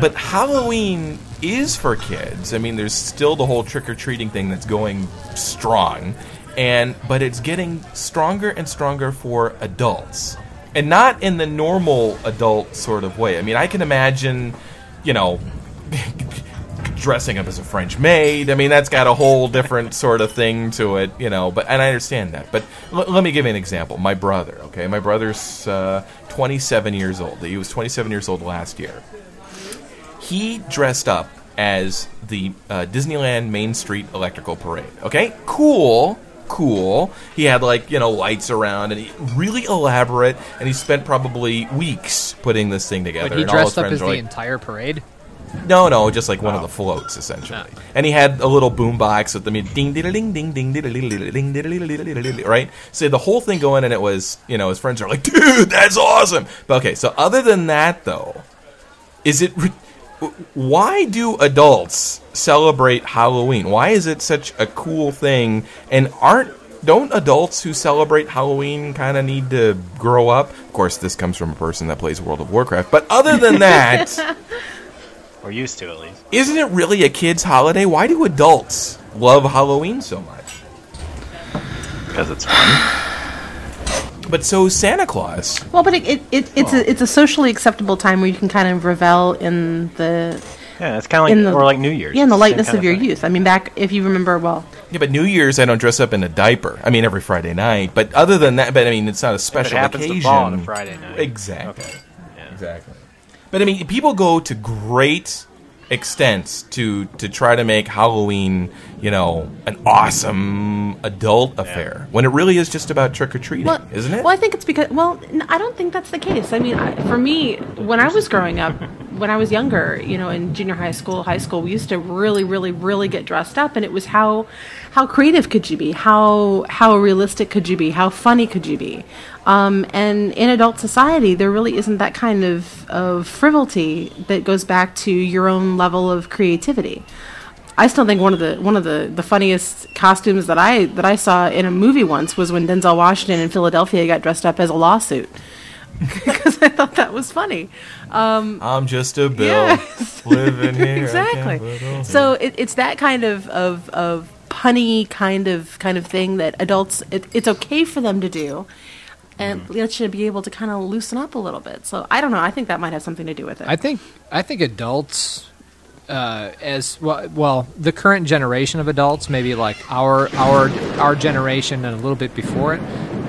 But Halloween is for kids. I mean, there's still the whole trick or treating thing that's going strong, and but it's getting stronger and stronger for adults, and not in the normal adult sort of way. I mean, I can imagine, you know, dressing up as a French maid. I mean, that's got a whole different sort of thing to it, you know. But and I understand that. But l- let me give you an example. My brother, okay, my brother's uh, 27 years old. He was 27 years old last year. He dressed up as the uh, Disneyland Main Street Electrical Parade. Okay, cool, cool. He had like you know lights around and he, really elaborate, and he spent probably weeks putting this thing together. But he and dressed up as the like, entire parade. No, no, just like one of the floats, essentially. Yeah. And he had a little boombox with the ding ding ding ding ding ding ding right? So the whole thing going, and it was, you know, his friends are like, dude, that's awesome. But okay, so other than that, though, is it why do adults celebrate Halloween? Why is it such a cool thing? And aren't don't adults who celebrate Halloween kind of need to grow up? Of course, this comes from a person that plays World of Warcraft. But other than that. Or used to, at least. Isn't it really a kid's holiday? Why do adults love Halloween so much? Because it's fun. But so is Santa Claus. Well, but it, it, it it's a it's a socially acceptable time where you can kind of revel in the Yeah, it's kind of like, in the- or like New Year's. yeah, in the lightness kind of your thing. youth. I mean, back if you remember, well, Yeah, but New Year's I don't dress up in a diaper. I mean every Friday night. But other than that, but I mean it's not a special happens to occasion. fall on a Friday night. Exactly. Okay. Exactly. But I mean, people go to great extents to to try to make Halloween, you know, an awesome adult affair when it really is just about trick or treating, well, isn't it? Well, I think it's because well, I don't think that's the case. I mean, I, for me, when I was growing up, when I was younger, you know, in junior high school, high school, we used to really, really, really get dressed up, and it was how how creative could you be? How how realistic could you be? How funny could you be? Um, and in adult society, there really isn't that kind of, of frivolity that goes back to your own level of creativity. I still think one of the one of the, the funniest costumes that I that I saw in a movie once was when Denzel Washington in Philadelphia got dressed up as a lawsuit because I thought that was funny. Um, I'm just a bill Yes. living here. Exactly. can't put on- So it, it's that kind of of of punny kind of kind of thing that adults it, it's okay for them to do. And let you be able to kind of loosen up a little bit. So I don't know. I think that might have something to do with it. I think I think adults, uh, as well, well, the current generation of adults, maybe like our our our generation and a little bit before it,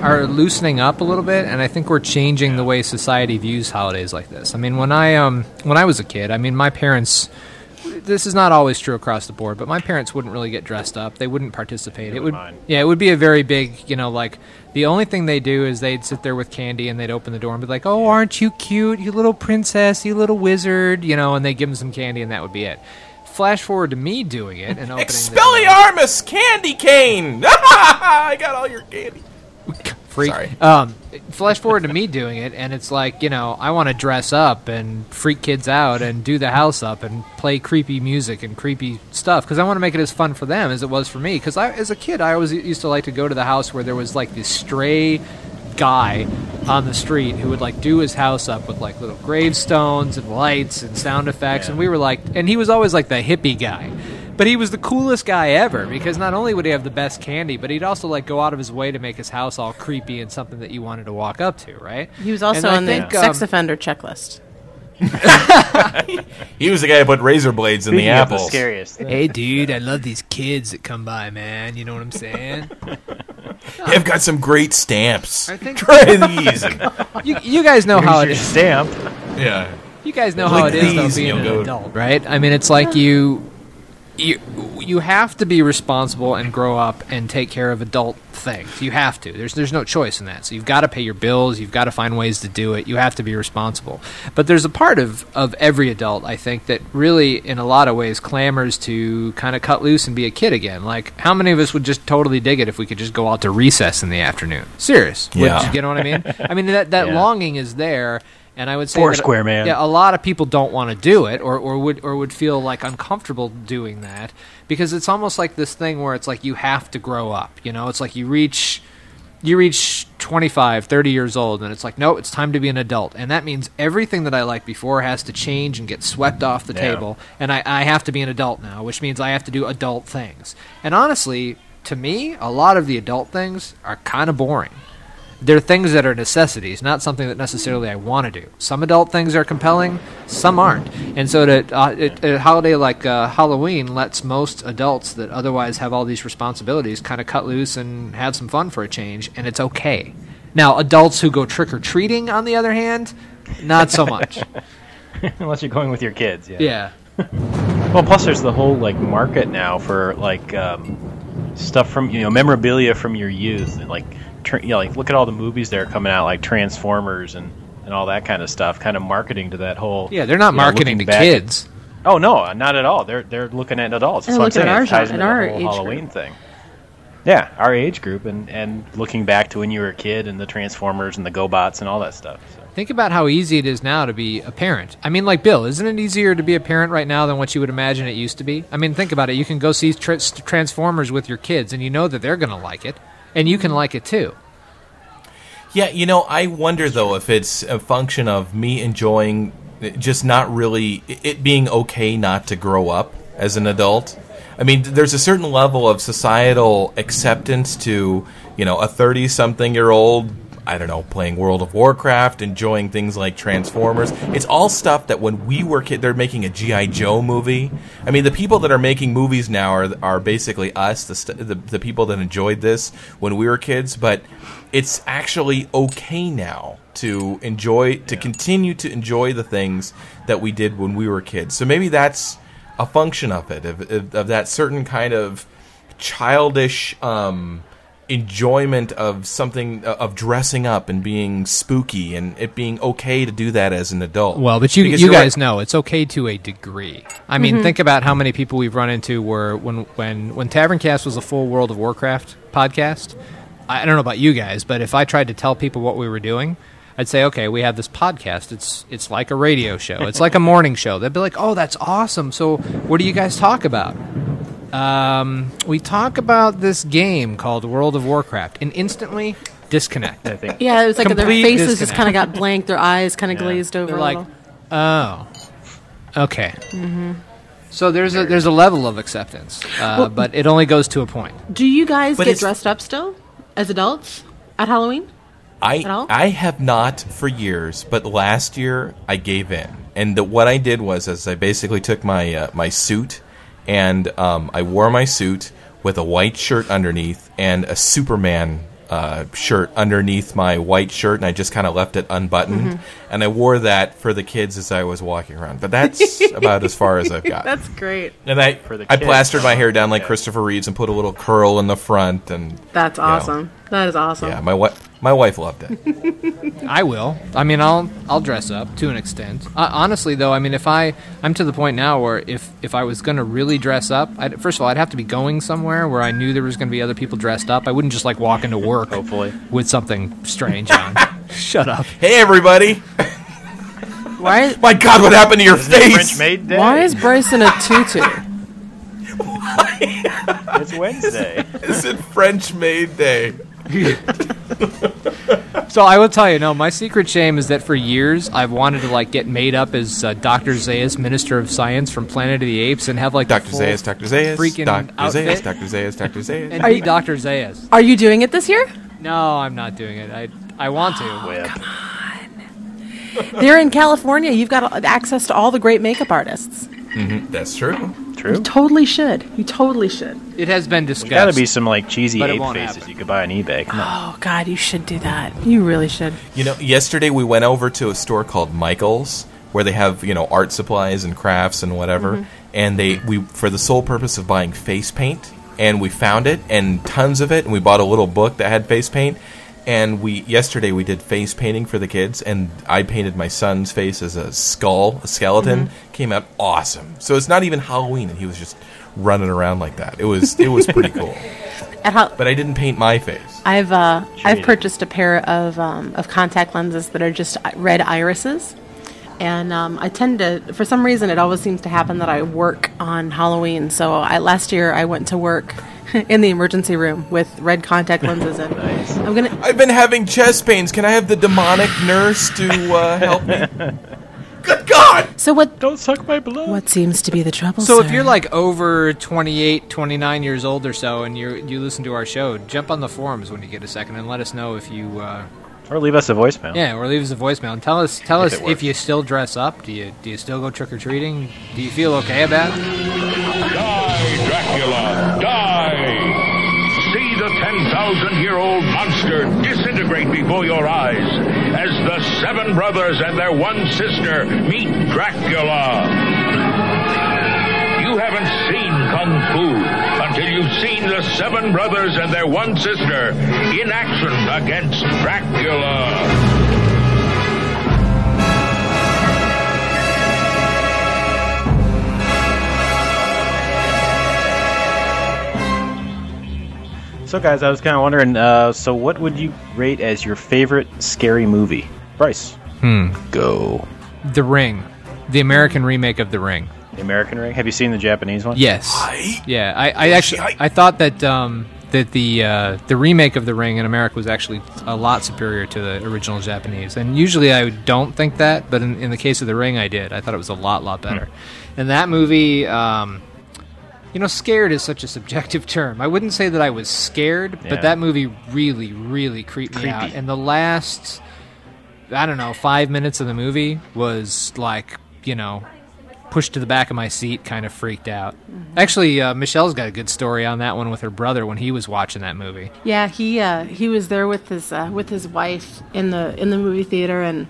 are loosening up a little bit, and I think we're changing the way society views holidays like this. I mean, when I um when I was a kid, I mean, my parents. This is not always true across the board, but my parents wouldn't really get dressed up. They wouldn't participate. It would, yeah, it would be a very big, you know, like the only thing they do is they'd sit there with candy and they'd open the door and be like, "Oh, aren't you cute, you little princess, you little wizard," you know, and they give them some candy and that would be it. Flash forward to me doing it and opening the Expelliarmus candy cane. I got all your candy. freak. Sorry. Um, flash forward to me doing it, and it's like you know I want to dress up and freak kids out and do the house up and play creepy music and creepy stuff because I want to make it as fun for them as it was for me. Because I, as a kid, I always used to like to go to the house where there was like this stray guy on the street who would like do his house up with like little gravestones and lights and sound effects and we were like and he was always like the hippie guy but he was the coolest guy ever because not only would he have the best candy but he'd also like go out of his way to make his house all creepy and something that you wanted to walk up to right he was also And on think, the sex um, offender checklist. He was the guy who put razor blades in the Speaking the apples. scariest thing. hey dude i love these kids that come by man you know what i'm saying I've got some great stamps. I think- Try these. you, you guys know how it Here's is your stamp. yeah. You guys know Click how it is though these, being you'll an adult, right? I mean, it's like you you you have to be responsible and grow up and take care of adult things. You have to. There's there's no choice in that. So you've got to pay your bills. You've got to find ways to do it. You have to be responsible. But there's a part of of every adult I think that really, in a lot of ways, clamors to kind of cut loose and be a kid again. Like, how many of us would just totally dig it if we could just go out to recess in the afternoon? Serious. Would Yeah. you get what I mean? I mean that that Yeah. longing is there. And I would say Foursquare, man. Yeah, a lot of people don't want to do it, or, or would or would feel like uncomfortable doing that because it's almost like this thing where it's like you have to grow up. You know, it's like you reach you reach 25, 30 years old, and it's like, no, it's time to be an adult. And that means everything that I liked before has to change and get swept off the Yeah. table. And I, I have to be an adult now, which means I have to do adult things. And honestly, to me, a lot of the adult things are kind of boring. They're things that are necessities, not something that necessarily I want to do. Some adult things are compelling, some aren't. And so, to, uh, it, a holiday like uh, Halloween lets most adults that otherwise have all these responsibilities kind of cut loose and have some fun for a change, and it's okay. Now, adults who go trick or treating, on the other hand, not so much. Unless you're going with your kids, yeah. yeah. Well, plus there's the whole like market now for like um, stuff from you know memorabilia from your youth, and like tr- you know, like look at all the movies that are coming out, like Transformers and and all that kind of stuff, kind of marketing to that whole. Yeah, they're not you know, marketing to back kids. oh no, not at all. They're they're looking at adults. They're That's what I'm looking saying. at our it ties gen- into at the our whole age Halloween group. thing. Yeah, our age group, and and looking back to when you were a kid and the Transformers and the GoBots and all that stuff. So. Think about how easy it is now to be a parent. I mean, like Bill, isn't it easier to be a parent right now than what you would imagine it used to be? I mean, think about it. You can go see tr- Transformers with your kids, and you know that they're going to like it, and you can like it too. Yeah, you know, I wonder though if it's a function of me enjoying just not really it being okay not to grow up as an adult. I mean, there's a certain level of societal acceptance to, you know, a 30 something year old, I don't know, playing World of Warcraft, enjoying things like Transformers. It's all stuff that when we were kids, they're making a G.I. Joe movie. I mean, the people that are making movies now are, are basically us, the, st- the, the people that enjoyed this when we were kids, but it's actually okay now to enjoy to continue to enjoy the things that we did when we were kids. So maybe that's a function of it of, of, of that certain kind of childish um, enjoyment of something uh, of dressing up and being spooky and it being okay to do that as an adult. Well, but you Because you you're right. guys know it's okay to a degree. I mean, Mhm. think about how many people we've run into were when when when Taverncast was a full World of Warcraft podcast. I I don't know about you guys, but if I tried to tell people what we were doing, I'd say, okay, we have this podcast. It's it's like a radio show. It's like a morning show. They'd be like, oh, that's awesome. So, what do you guys talk about? Um, we talk about this game called World of Warcraft, and instantly disconnect. I think. Yeah, it was like their Complete faces just kind of got blank, their eyes kind of glazed over. They're a like, little. oh, okay. Mhm. So there's a there's a level of acceptance, uh, Well- but it only goes to a point. Do you guys But get dressed up still as adults at Halloween? I all? I have not for years, but last year I gave in, and the, what I did was, is I basically took my uh, my suit, and um, I wore my suit with a white shirt underneath and a Superman uh, shirt underneath my white shirt, and I just kind of left it unbuttoned, Mhm. and I wore that for the kids as I was walking around. But that's about as far as I've got. That's great. And I For the I kids. plastered my hair down like Christopher Reeves and put a little curl in the front, and That's you know, awesome. That is awesome. yeah, my wife my wife loved it. I will. I mean, I'll I'll dress up to an extent. Uh, honestly, though, I mean, if I I'm to the point now where if if I was going to really dress up, I'd, first of all, I'd have to be going somewhere where I knew there was going to be other people dressed up. I wouldn't just like walk into work, hopefully, with something strange on. Shut up. Hey, everybody! Why? My God, what happened to your face? Why is Bryson a tutu? Why? It's Wednesday. Is it French Maid Day? So I will tell you, no, my secret shame is that for years I've wanted to like get made up as uh, Dr. Zaius, Minister of Science from Planet of the Apes, and have like Dr. full Zaius, Dr. Zaius, freaking Dr. outfit Zaius, Dr. Zaius, Dr. Zaius. and be Dr. Zaius. Are you doing it this year? No, I'm not doing it. I I want to. Come They're in California. You've got access to all the great makeup artists. Mm-hmm. That's true. True. You totally should. You totally should. It has been There's discussed. got to be some like cheesy but it ape won't faces happen. you could buy on eBay. Come on. Oh God, you should do that. You really should. You know, yesterday we went over to a store called Michael's where they have you know art supplies and crafts and whatever, Mhm. and they we for the sole purpose of buying face paint, and we found it and tons of it, and we bought a little book that had face paint. And we yesterday we did face painting for the kids, and I painted my son's face as a skull, a skeleton. Mhm. Came out awesome. So it's not even Halloween, and he was just running around like that. It was it was pretty cool. At how, But I didn't paint my face. I've uh, Sure I've purchased a pair of um, of contact lenses that are just red irises, and um, I tend to for some reason it always seems to happen that I work on Halloween. So I last year I went to work in the emergency room with red contact lenses, and I'm gonna. I've been having chest pains. Can I have the demonic nurse to uh, help me? Good God! So what? Don't suck my blood. What seems to be the trouble? So if you're like over 28, 29 years old or so, and you you listen to our show, jump on the forums when you get a second and let us know if you. Uh, Or leave us a voicemail. yeah, or leave us a voicemail and tell us tell If us it works. if you still dress up. Do you do you still go trick or treating? Do you feel okay about it? Die, Dracula, die! See the 10,000 year old monster disintegrate before your eyes as the seven brothers and their one sister meet Dracula. You haven't seen Kung Fu until you've seen the seven brothers and their one sister in action against Dracula. So, guys, I was kind of wondering. Uh, so, what would you rate as your favorite scary movie, Bryce? Hmm. Go. The Ring, the American remake of The Ring. The American Ring. Have you seen the Japanese one? Yes. Yeah, I, I actually I thought that um, that the uh, the remake of The Ring in America was actually a lot superior to the original Japanese. And usually I don't think that, but in, in the case of The Ring, I did. I thought it was a lot lot better. And that movie. Um, you know, scared is such a subjective term. I wouldn't say that I was scared, Yeah. but that movie really, really creeped me out. And the last, I don't know, five minutes of the movie was like, you know, pushed to the back of my seat, kind of freaked out. Actually, uh, Michelle's got a good story on that one with her brother when he was watching that movie. Yeah, he uh, he was there with his uh, with his wife in the in the movie theater. And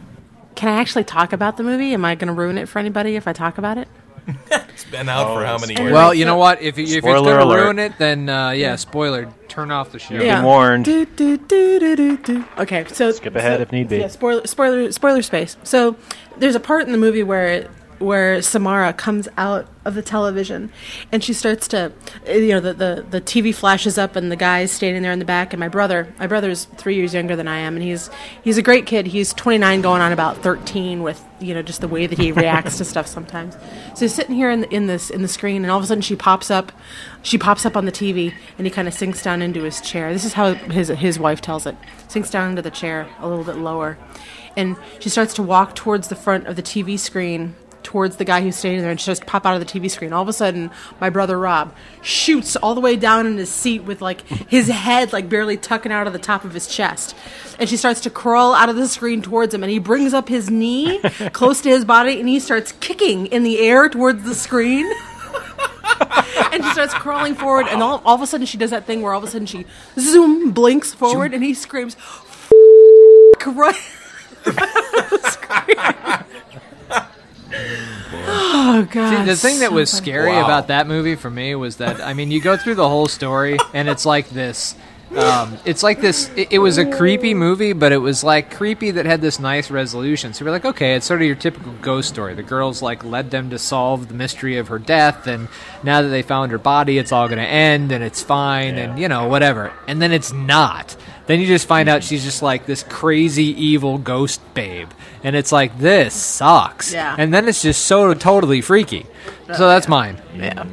can I actually talk about the movie? Am I going to ruin it for anybody if I talk about it? It's been out for how many years? Well, you know what? If, you- if it's Spoiler going to ruin it, then uh, yeah, spoiler. turn off the show. You've been warned. Do, do, do, do, do, do. Okay, so Skip ahead so- if need be. Yeah, spoiler, spoiler, spoiler space. So there's a part in the movie where where Samara comes out of the television, and she starts to, you know, the, the the TV flashes up, and the guy's standing there in the back, and my brother, my brother's three years younger than I am, and he's he's a great kid. He's 29, going on about 13, with you know just the way that he reacts to stuff sometimes. So he's sitting here in the, in this in the screen, and all of a sudden she pops up, she pops up on the TV, and he kind of sinks down into his chair. This is how his his wife tells it. Sinks down into the chair a little bit lower, and she starts to walk towards the front of the TV screen. Towards the guy who's standing there, and she just pop out of the TV screen. All of a sudden, my brother Rob shoots all the way down in his seat with like his head like barely tucking out of the top of his chest, and she starts to crawl out of the screen towards him. And he brings up his knee close to his body, and he starts kicking in the air towards the screen and she starts crawling forward, and all, all of a sudden she does that thing where all of a sudden she zoom blinks forward, and he screams, "F- right. oh god! See, the thing that was scary Wow. about that movie for me was that I mean, you go through the whole story and it's like this. Um, it's like this. It, it was a creepy movie, but it was like creepy that had this nice resolution. So we're like, okay, it's sort of your typical ghost story. The girls like led them to solve the mystery of her death, and now that they found her body, it's all going to end and it's fine, and you know whatever. And then it's not. Then you just find out she's just like this crazy evil ghost babe, and it's like this sucks. Yeah. And then it's just so totally freaky. So that's mine. Yeah.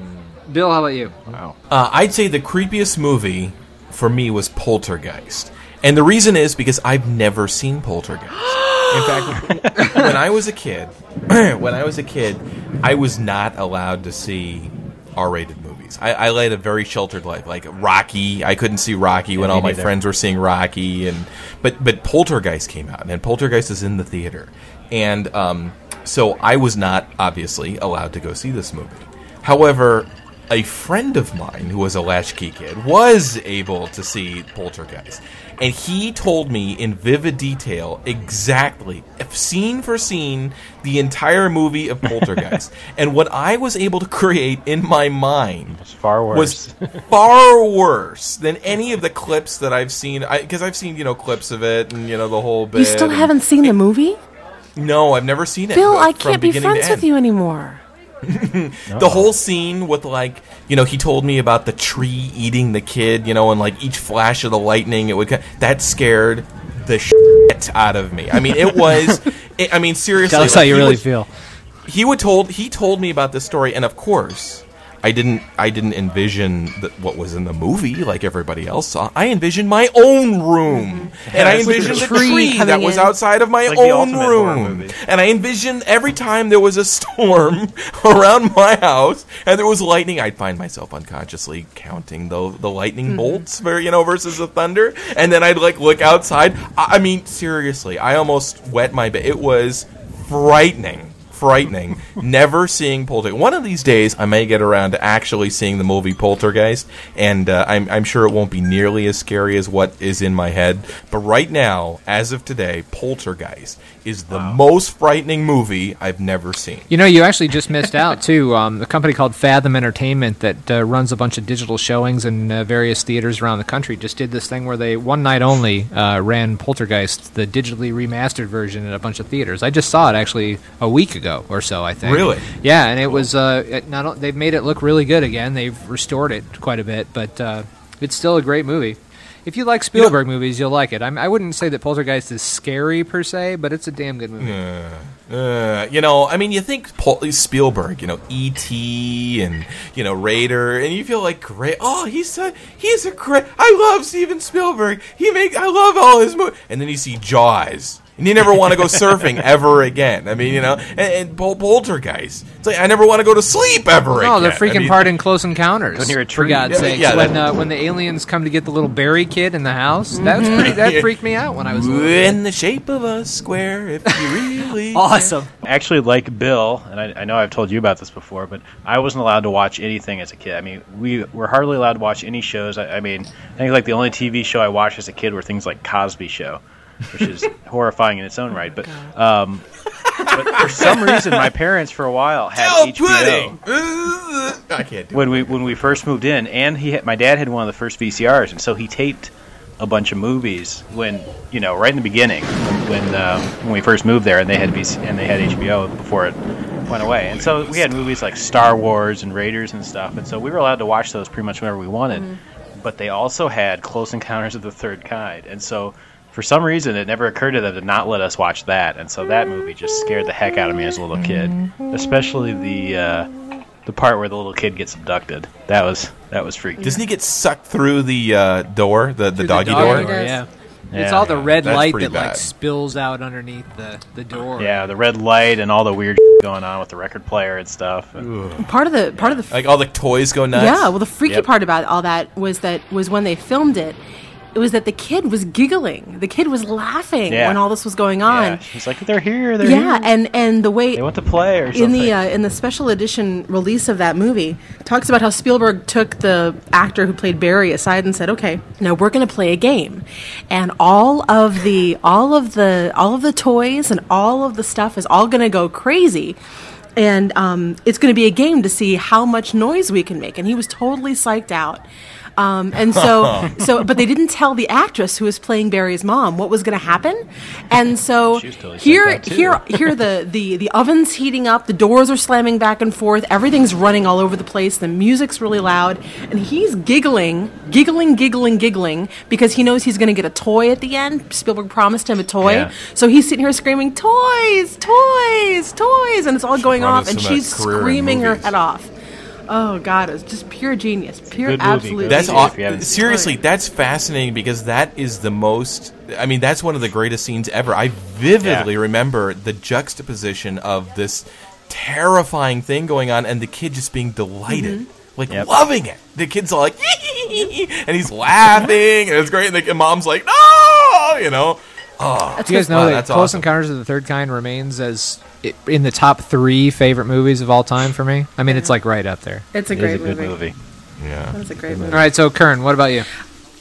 Bill, how about you? Wow. Uh, I'd say the creepiest movie for me was Poltergeist. And the reason is because I've never seen Poltergeist. In fact, when I was a kid, when I was a kid, I was not allowed to see R-rated movies. I, I led a very sheltered life, like Rocky. I couldn't see Rocky when all my friends were seeing Rocky, and but but Poltergeist came out, and Poltergeist is in the theater, and um, so I was not obviously allowed to go see this movie. However, a friend of mine who was a latchkey kid was able to see Poltergeist. And he told me in vivid detail exactly, if scene for scene, the entire movie of Poltergeist. and what I was able to create in my mind far worse. was far worse than any of the clips that I've seen. Because I've seen, you know, clips of it and, you know, the whole bit. You still and- haven't seen the movie, No, I've never seen it. Bill? I can't be friends with you anymore. The whole scene with like, you know, he told me about the tree eating the kid, you know, and like each flash of the lightning, it would that scared the shit out of me. I mean, it was. It, I mean, seriously, that's like, how you really would- feel. He would told he told me about this story, and of course, I didn't. I didn't envision the, what was in the movie like everybody else saw. I envisioned my own room, and I Yeah, like envisioned a the tree tree that coming was in. outside of my like own room, and I envisioned every time there was a storm around my house and there was lightning, I'd find myself unconsciously counting the the lightning mm-hmm. bolts, ver- you know, versus the thunder, and then I'd like look outside. I, I mean, seriously, I almost wet my bed. It was frightening. Frightening. Never seeing Poltergeist. One of these days, I may get around to actually seeing the movie Poltergeist, and uh, I'm, I'm sure it won't be nearly as scary as what is in my head. But right now, as of today, Poltergeist is the most frightening movie I've never seen. You know, you actually just missed out too. Um, a company called Fathom Entertainment that uh, runs a bunch of digital showings in uh, various theaters around the country just did this thing where they one night only uh, ran Poltergeist, the digitally remastered version, in a bunch of theaters. I just saw it actually a week ago or so. I think. Really? Yeah, and it was. Uh, it not they've made it look really good again. They've restored it quite a bit, but uh, it's still a great movie. If you like Spielberg movies, you'll like it. I'm, I wouldn't say that Poltergeist is scary per se, but it's a damn good movie. Uh, you know, I mean, you think Paul, Spielberg, you know, E.T. and you know Raider, and you feel like great. Oh, he's so, he's a great. I love Steven Spielberg. He make I love all his movies. And then you see Jaws, and you never want to go surfing ever again. I mean, you know, and, and Pol- Poltergeist. It's like I never want to go to sleep ever No, again. the freaking I mean, part in Close Encounters. Go near a For. God's Yeah, sakes, yeah, when uh, when the aliens come to get the little Barry kid in the house, that was pretty, that freaked me out when I was little. in the shape of a square, if you really awesome. Actually, like Bill, and I, I know I've told you about this before, but I wasn't allowed to watch anything as a kid. I mean, we were hardly allowed to watch any shows. I, I mean, I think like the only TV show I watched as a kid were things like Cosby Show. Which is horrifying in its own right. But um, but for some reason, my parents for a while had Dill HBO. I can't do when we when we first moved in, and he had, my dad had one of the first VCRs, and so he taped a bunch of movies when you know right in the beginning when when, um, when we first moved there, and they had VC, and they had HBO before it went away, and so we had movies like Star Wars and Raiders and stuff, and so we were allowed to watch those pretty much whenever we wanted. But they also had Close Encounters of the Third Kind, and so. For some reason, it never occurred to them to not let us watch that, and so that movie just scared the heck out of me as a little kid. Especially the uh, the part where the little kid gets abducted. That was that was freaky. Doesn't he get sucked through the uh, door, the, the Through doggy dog door? Yeah. It's all the red That's light pretty that like spills out underneath the, the door. Yeah, the red light and all the weird going on with the record player and stuff. And- Part of the part of the Like all the toys go nuts. Yeah, well, the freaky Yep. part about all that was that was when they filmed it. It was that the kid was giggling. The kid was laughing Yeah. when all this was going on. Yeah, he's like, they're here, they're yeah, here. and and the way They want to play or something. in the uh, in the special edition release of that movie talks about how Spielberg took the actor who played Barry aside and said, "Okay, now we're going to play a game, and all of the all of the all of the toys and all of the stuff is all going to go crazy." And um, it's going to be a game to see how much noise we can make. And he was totally psyched out. Um, and so, so, but they didn't tell the actress who was playing Barry's mom what was going to happen. And so totally here, psyched out, too. here, here, the, the the oven's heating up, the doors are slamming back and forth, everything's running all over the place, the music's really loud, and he's giggling, giggling, giggling, giggling because he knows he's going to get a toy at the end. Spielberg promised him a toy, Yeah. so he's sitting here screaming, "Toys, toys, toys!" and it's all going off, and promised him a she's screaming her head off. Oh God, it's just pure genius, pure Good movie, absolute. good That's See genius. if you haven't seen seriously. That's fascinating because that is the most. I mean, that's one of the greatest scenes ever. I vividly Yeah. remember the juxtaposition of this terrifying thing going on, and the kid just being delighted, Mm-hmm. like Yep. loving it. The kid's all like, and he's laughing, and it's great. And the and mom's like, no, you know. Oh, Do you guys know wow, that that's Close awesome. Encounters of the Third Kind remains as i in the top three favorite movies of all time for me? I mean, it's like right up there. It's a It is great a good movie. movie. Yeah. That's a great movie. right, so Kern, what about you?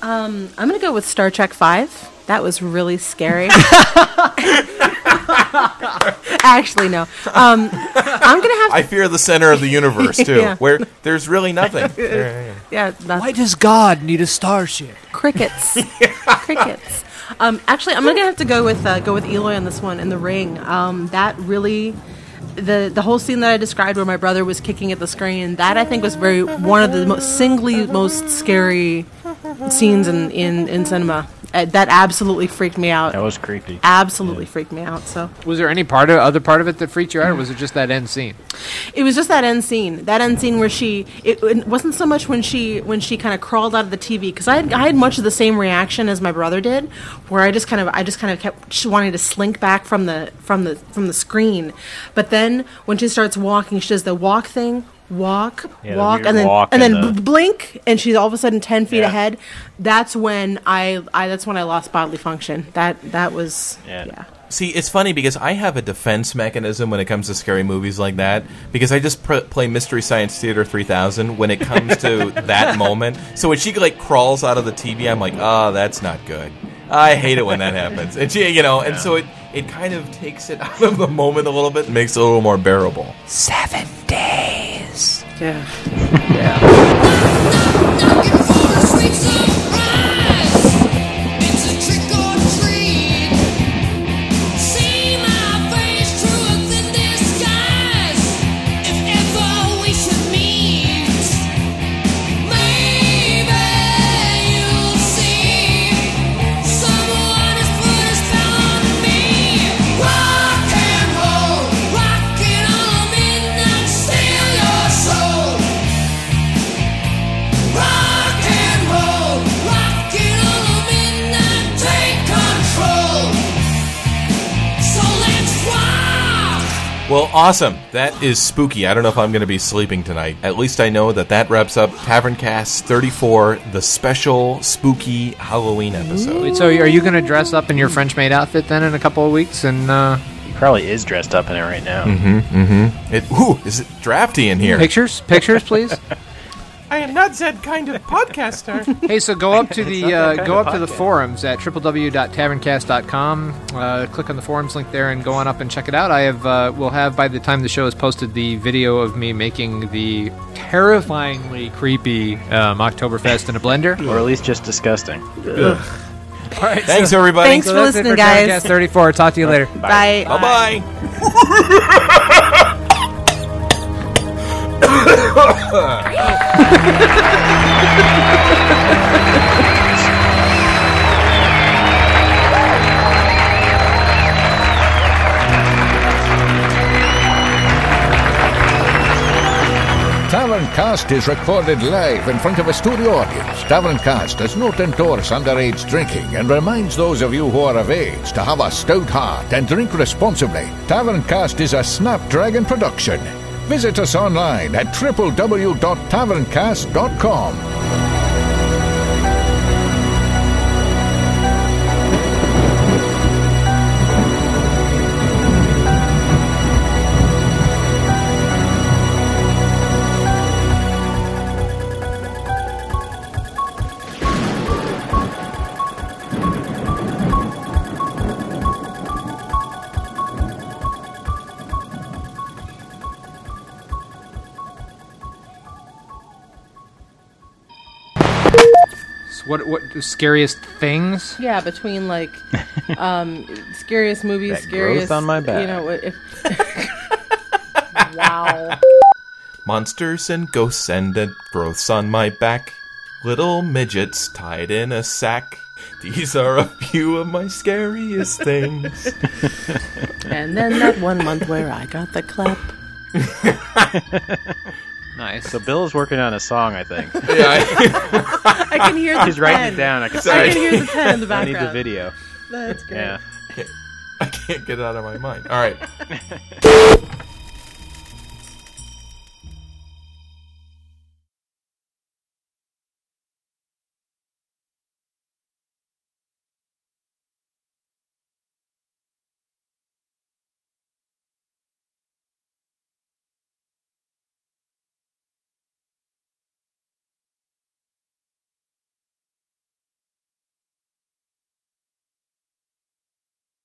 Um, I'm gonna go with Star Trek Five. That was really scary. Actually, no. Um, I'm gonna have. I fear the center of the universe too, Yeah. where there's really nothing. yeah, that's Why does God need a starship? crickets. crickets. Um, actually, I'm gonna have to go with uh, go with Eloy on this one in the ring. Um, that really. The, the whole scene that I described where my brother was kicking at the screen that I think was very one of the most singly most scary scenes in, in, in cinema uh, that absolutely freaked me out That was creepy. absolutely freaked me out so Was there any part of other part of it that freaked you out, or was it just that end scene? It was just that end scene. That end scene where she. It, it wasn't so much when she when she kind of crawled out of the TV because I had, I had much of the same reaction as my brother did, where I just kind of I just kind of kept sh- wanting to slink back from the from the from the screen, but then when she starts walking, she does the walk thing. Walk, Yeah, walk, weird and then walk and then and the- b- blink, and she's all of a sudden ten feet Yeah. ahead. That's when I, I that's when I lost bodily function. That that was Yeah. yeah. See, it's funny because I have a defense mechanism when it comes to scary movies like that because I just pr- play Mystery Science Theater 3000 when it comes to that moment. So when she like crawls out of the TV, I'm like, "Oh, that's not good." I hate it when that happens. And she, you know, and so it it kind of takes it out of the moment a little bit, and makes it a little more bearable. Seven days. Yeah. Rock Well, awesome. That is spooky. I don't know if I'm going to be sleeping tonight. At least I know that that wraps up Tavern Cast 34, the special spooky Halloween episode. Wait, so are you going to dress up in your French maid outfit then in a couple of weeks? And uh, He probably is dressed up in it right now. Mm-hmm. Mm-hmm. It. Ooh, is it drafty in here? pictures, pictures, please. I am not that kind of podcaster. Hey, so go up to the uh, go up to the forums at www.taverncast.com. Uh, click on the forums link there and go on up and check it out. I have uh, will have by the time the show is posted the video of me making the terrifyingly creepy um, Oktoberfest in a blender, or at least just disgusting. Ugh. All right, Thanks, so- everybody. Thanks so for listening, for guys. Taverncast 34. Talk to you later. Bye. Bye. Bye Taverncast is recorded live in front of a studio audience. Taverncast does not endorse underage drinking and reminds those of you who are of age to have a stout heart and drink responsibly. Taverncast is a Snapdragon production. Visit us online at www.taverncast.com. what what the scariest things? Yeah, between like um, scariest movies, That scariest growth on my back. You know, if wow. Monsters and ghosts and dead growths on my back. Little midgets tied in a sack. These are a few of my scariest things. and then that one month where I got the clap. Nice. So Bill is working on a song, I think. yeah, I can hear the He's writing it down. I can, I can hear the pen in the background. I need the video. That's great. Yeah. I can't get it out of my mind. All right.